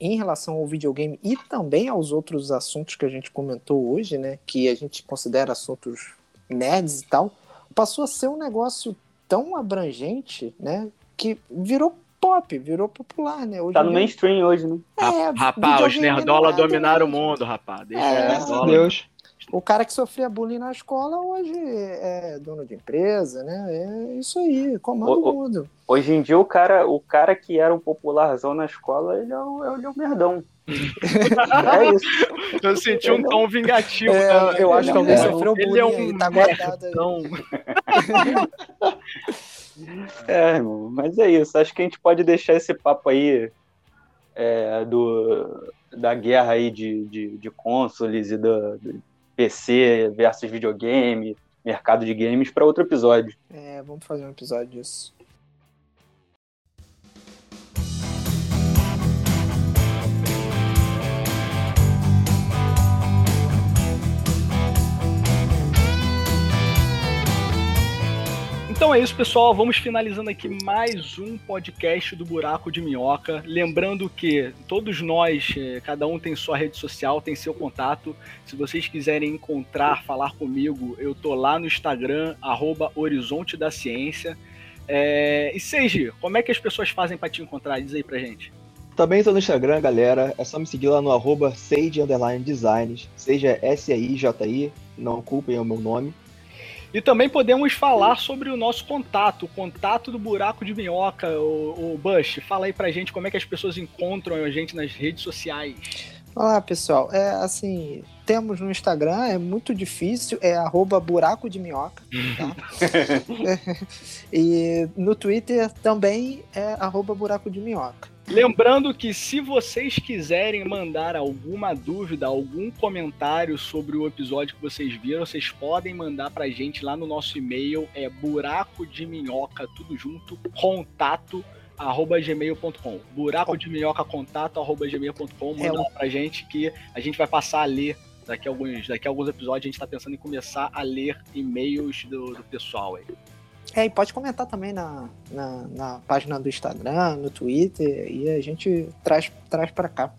em relação ao videogame e também aos outros assuntos que a gente comentou hoje, né, que a gente considera assuntos nerds e tal, passou a ser um negócio tão abrangente, né, que virou pop, virou popular, né? Hoje Tá no mainstream hoje, né? É, rapaz, os nerdola é dominaram o mundo, rapaz. Deixa É. Deus. O cara que sofria bullying na escola hoje é dono de empresa, né? É isso aí, comanda O- mundo. Hoje em dia, o cara, o cara que era um popularzão na escola, ele é o, ele é o merdão. <laughs> é isso. Eu senti um tom vingativo. É, eu acho que alguém é, sofreu ele bullying é aí, um tá guardado. Então, <laughs> É, irmão, mas é isso. Acho que a gente pode deixar esse papo aí é, do, da guerra aí de, de, de consoles e do, do PC versus videogame, mercado de games, para outro episódio. É, vamos fazer um episódio disso. Então é isso, pessoal. Vamos finalizando aqui mais um podcast do Buraco de Minhoca. Lembrando que todos nós, eh, cada um tem sua rede social, tem seu contato. Se vocês quiserem encontrar, falar comigo, eu tô lá no Instagram, arroba Horizonte da Ciência. É... E Seiji, como é que as pessoas fazem para te encontrar? Diz aí pra gente. Também tô no Instagram, galera. É só me seguir lá no arroba Designs. Seja S-A-I-J-I, não culpem o meu nome. E também podemos falar sobre o nosso contato, o contato do Buraco de Minhoca. O, o Bush, fala aí pra gente como é que as pessoas encontram a gente nas redes sociais. Olá, pessoal. É assim, temos no Instagram, é muito difícil, é arroba buraco de minhoca. Tá? <laughs> <laughs> e no Twitter também é arroba buraco de minhoca. Lembrando que se vocês quiserem mandar alguma dúvida, algum comentário sobre o episódio que vocês viram, vocês podem mandar pra gente lá no nosso e-mail, é buraco de minhoca, tudo junto, contato arroba gmail.com buraco de minhoca contato arroba gmail.com manda É, lá pra gente que a gente vai passar a ler daqui a alguns, daqui a alguns episódios a gente tá pensando em começar a ler e-mails do, do pessoal aí. É, e pode comentar também na, na, na página do Instagram, no Twitter, e a gente traz, traz para cá.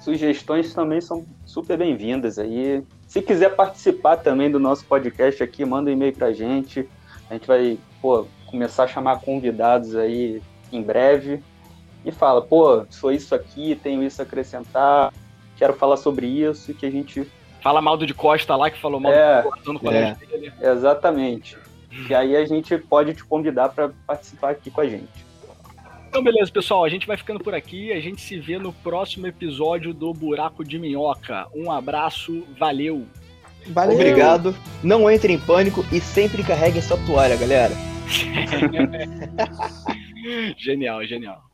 Sugestões também são super bem-vindas aí. Se quiser participar também do nosso podcast aqui, manda um e-mail pra gente. A gente vai, pô, começar a chamar convidados aí em breve. E fala, pô, sou isso aqui, tenho isso a acrescentar, quero falar sobre isso, que a gente. Fala mal do de Costa lá que falou mal É. do Costa no colégio dele. Exatamente. E aí a gente pode te convidar para participar aqui com a gente. Então, beleza, pessoal. A gente vai ficando por aqui. A gente se vê no próximo episódio do Buraco de Minhoca. Um abraço, valeu! Valeu! Obrigado. Não entre em pânico e sempre carreguem sua toalha, galera. <laughs> <laughs> Genial, genial.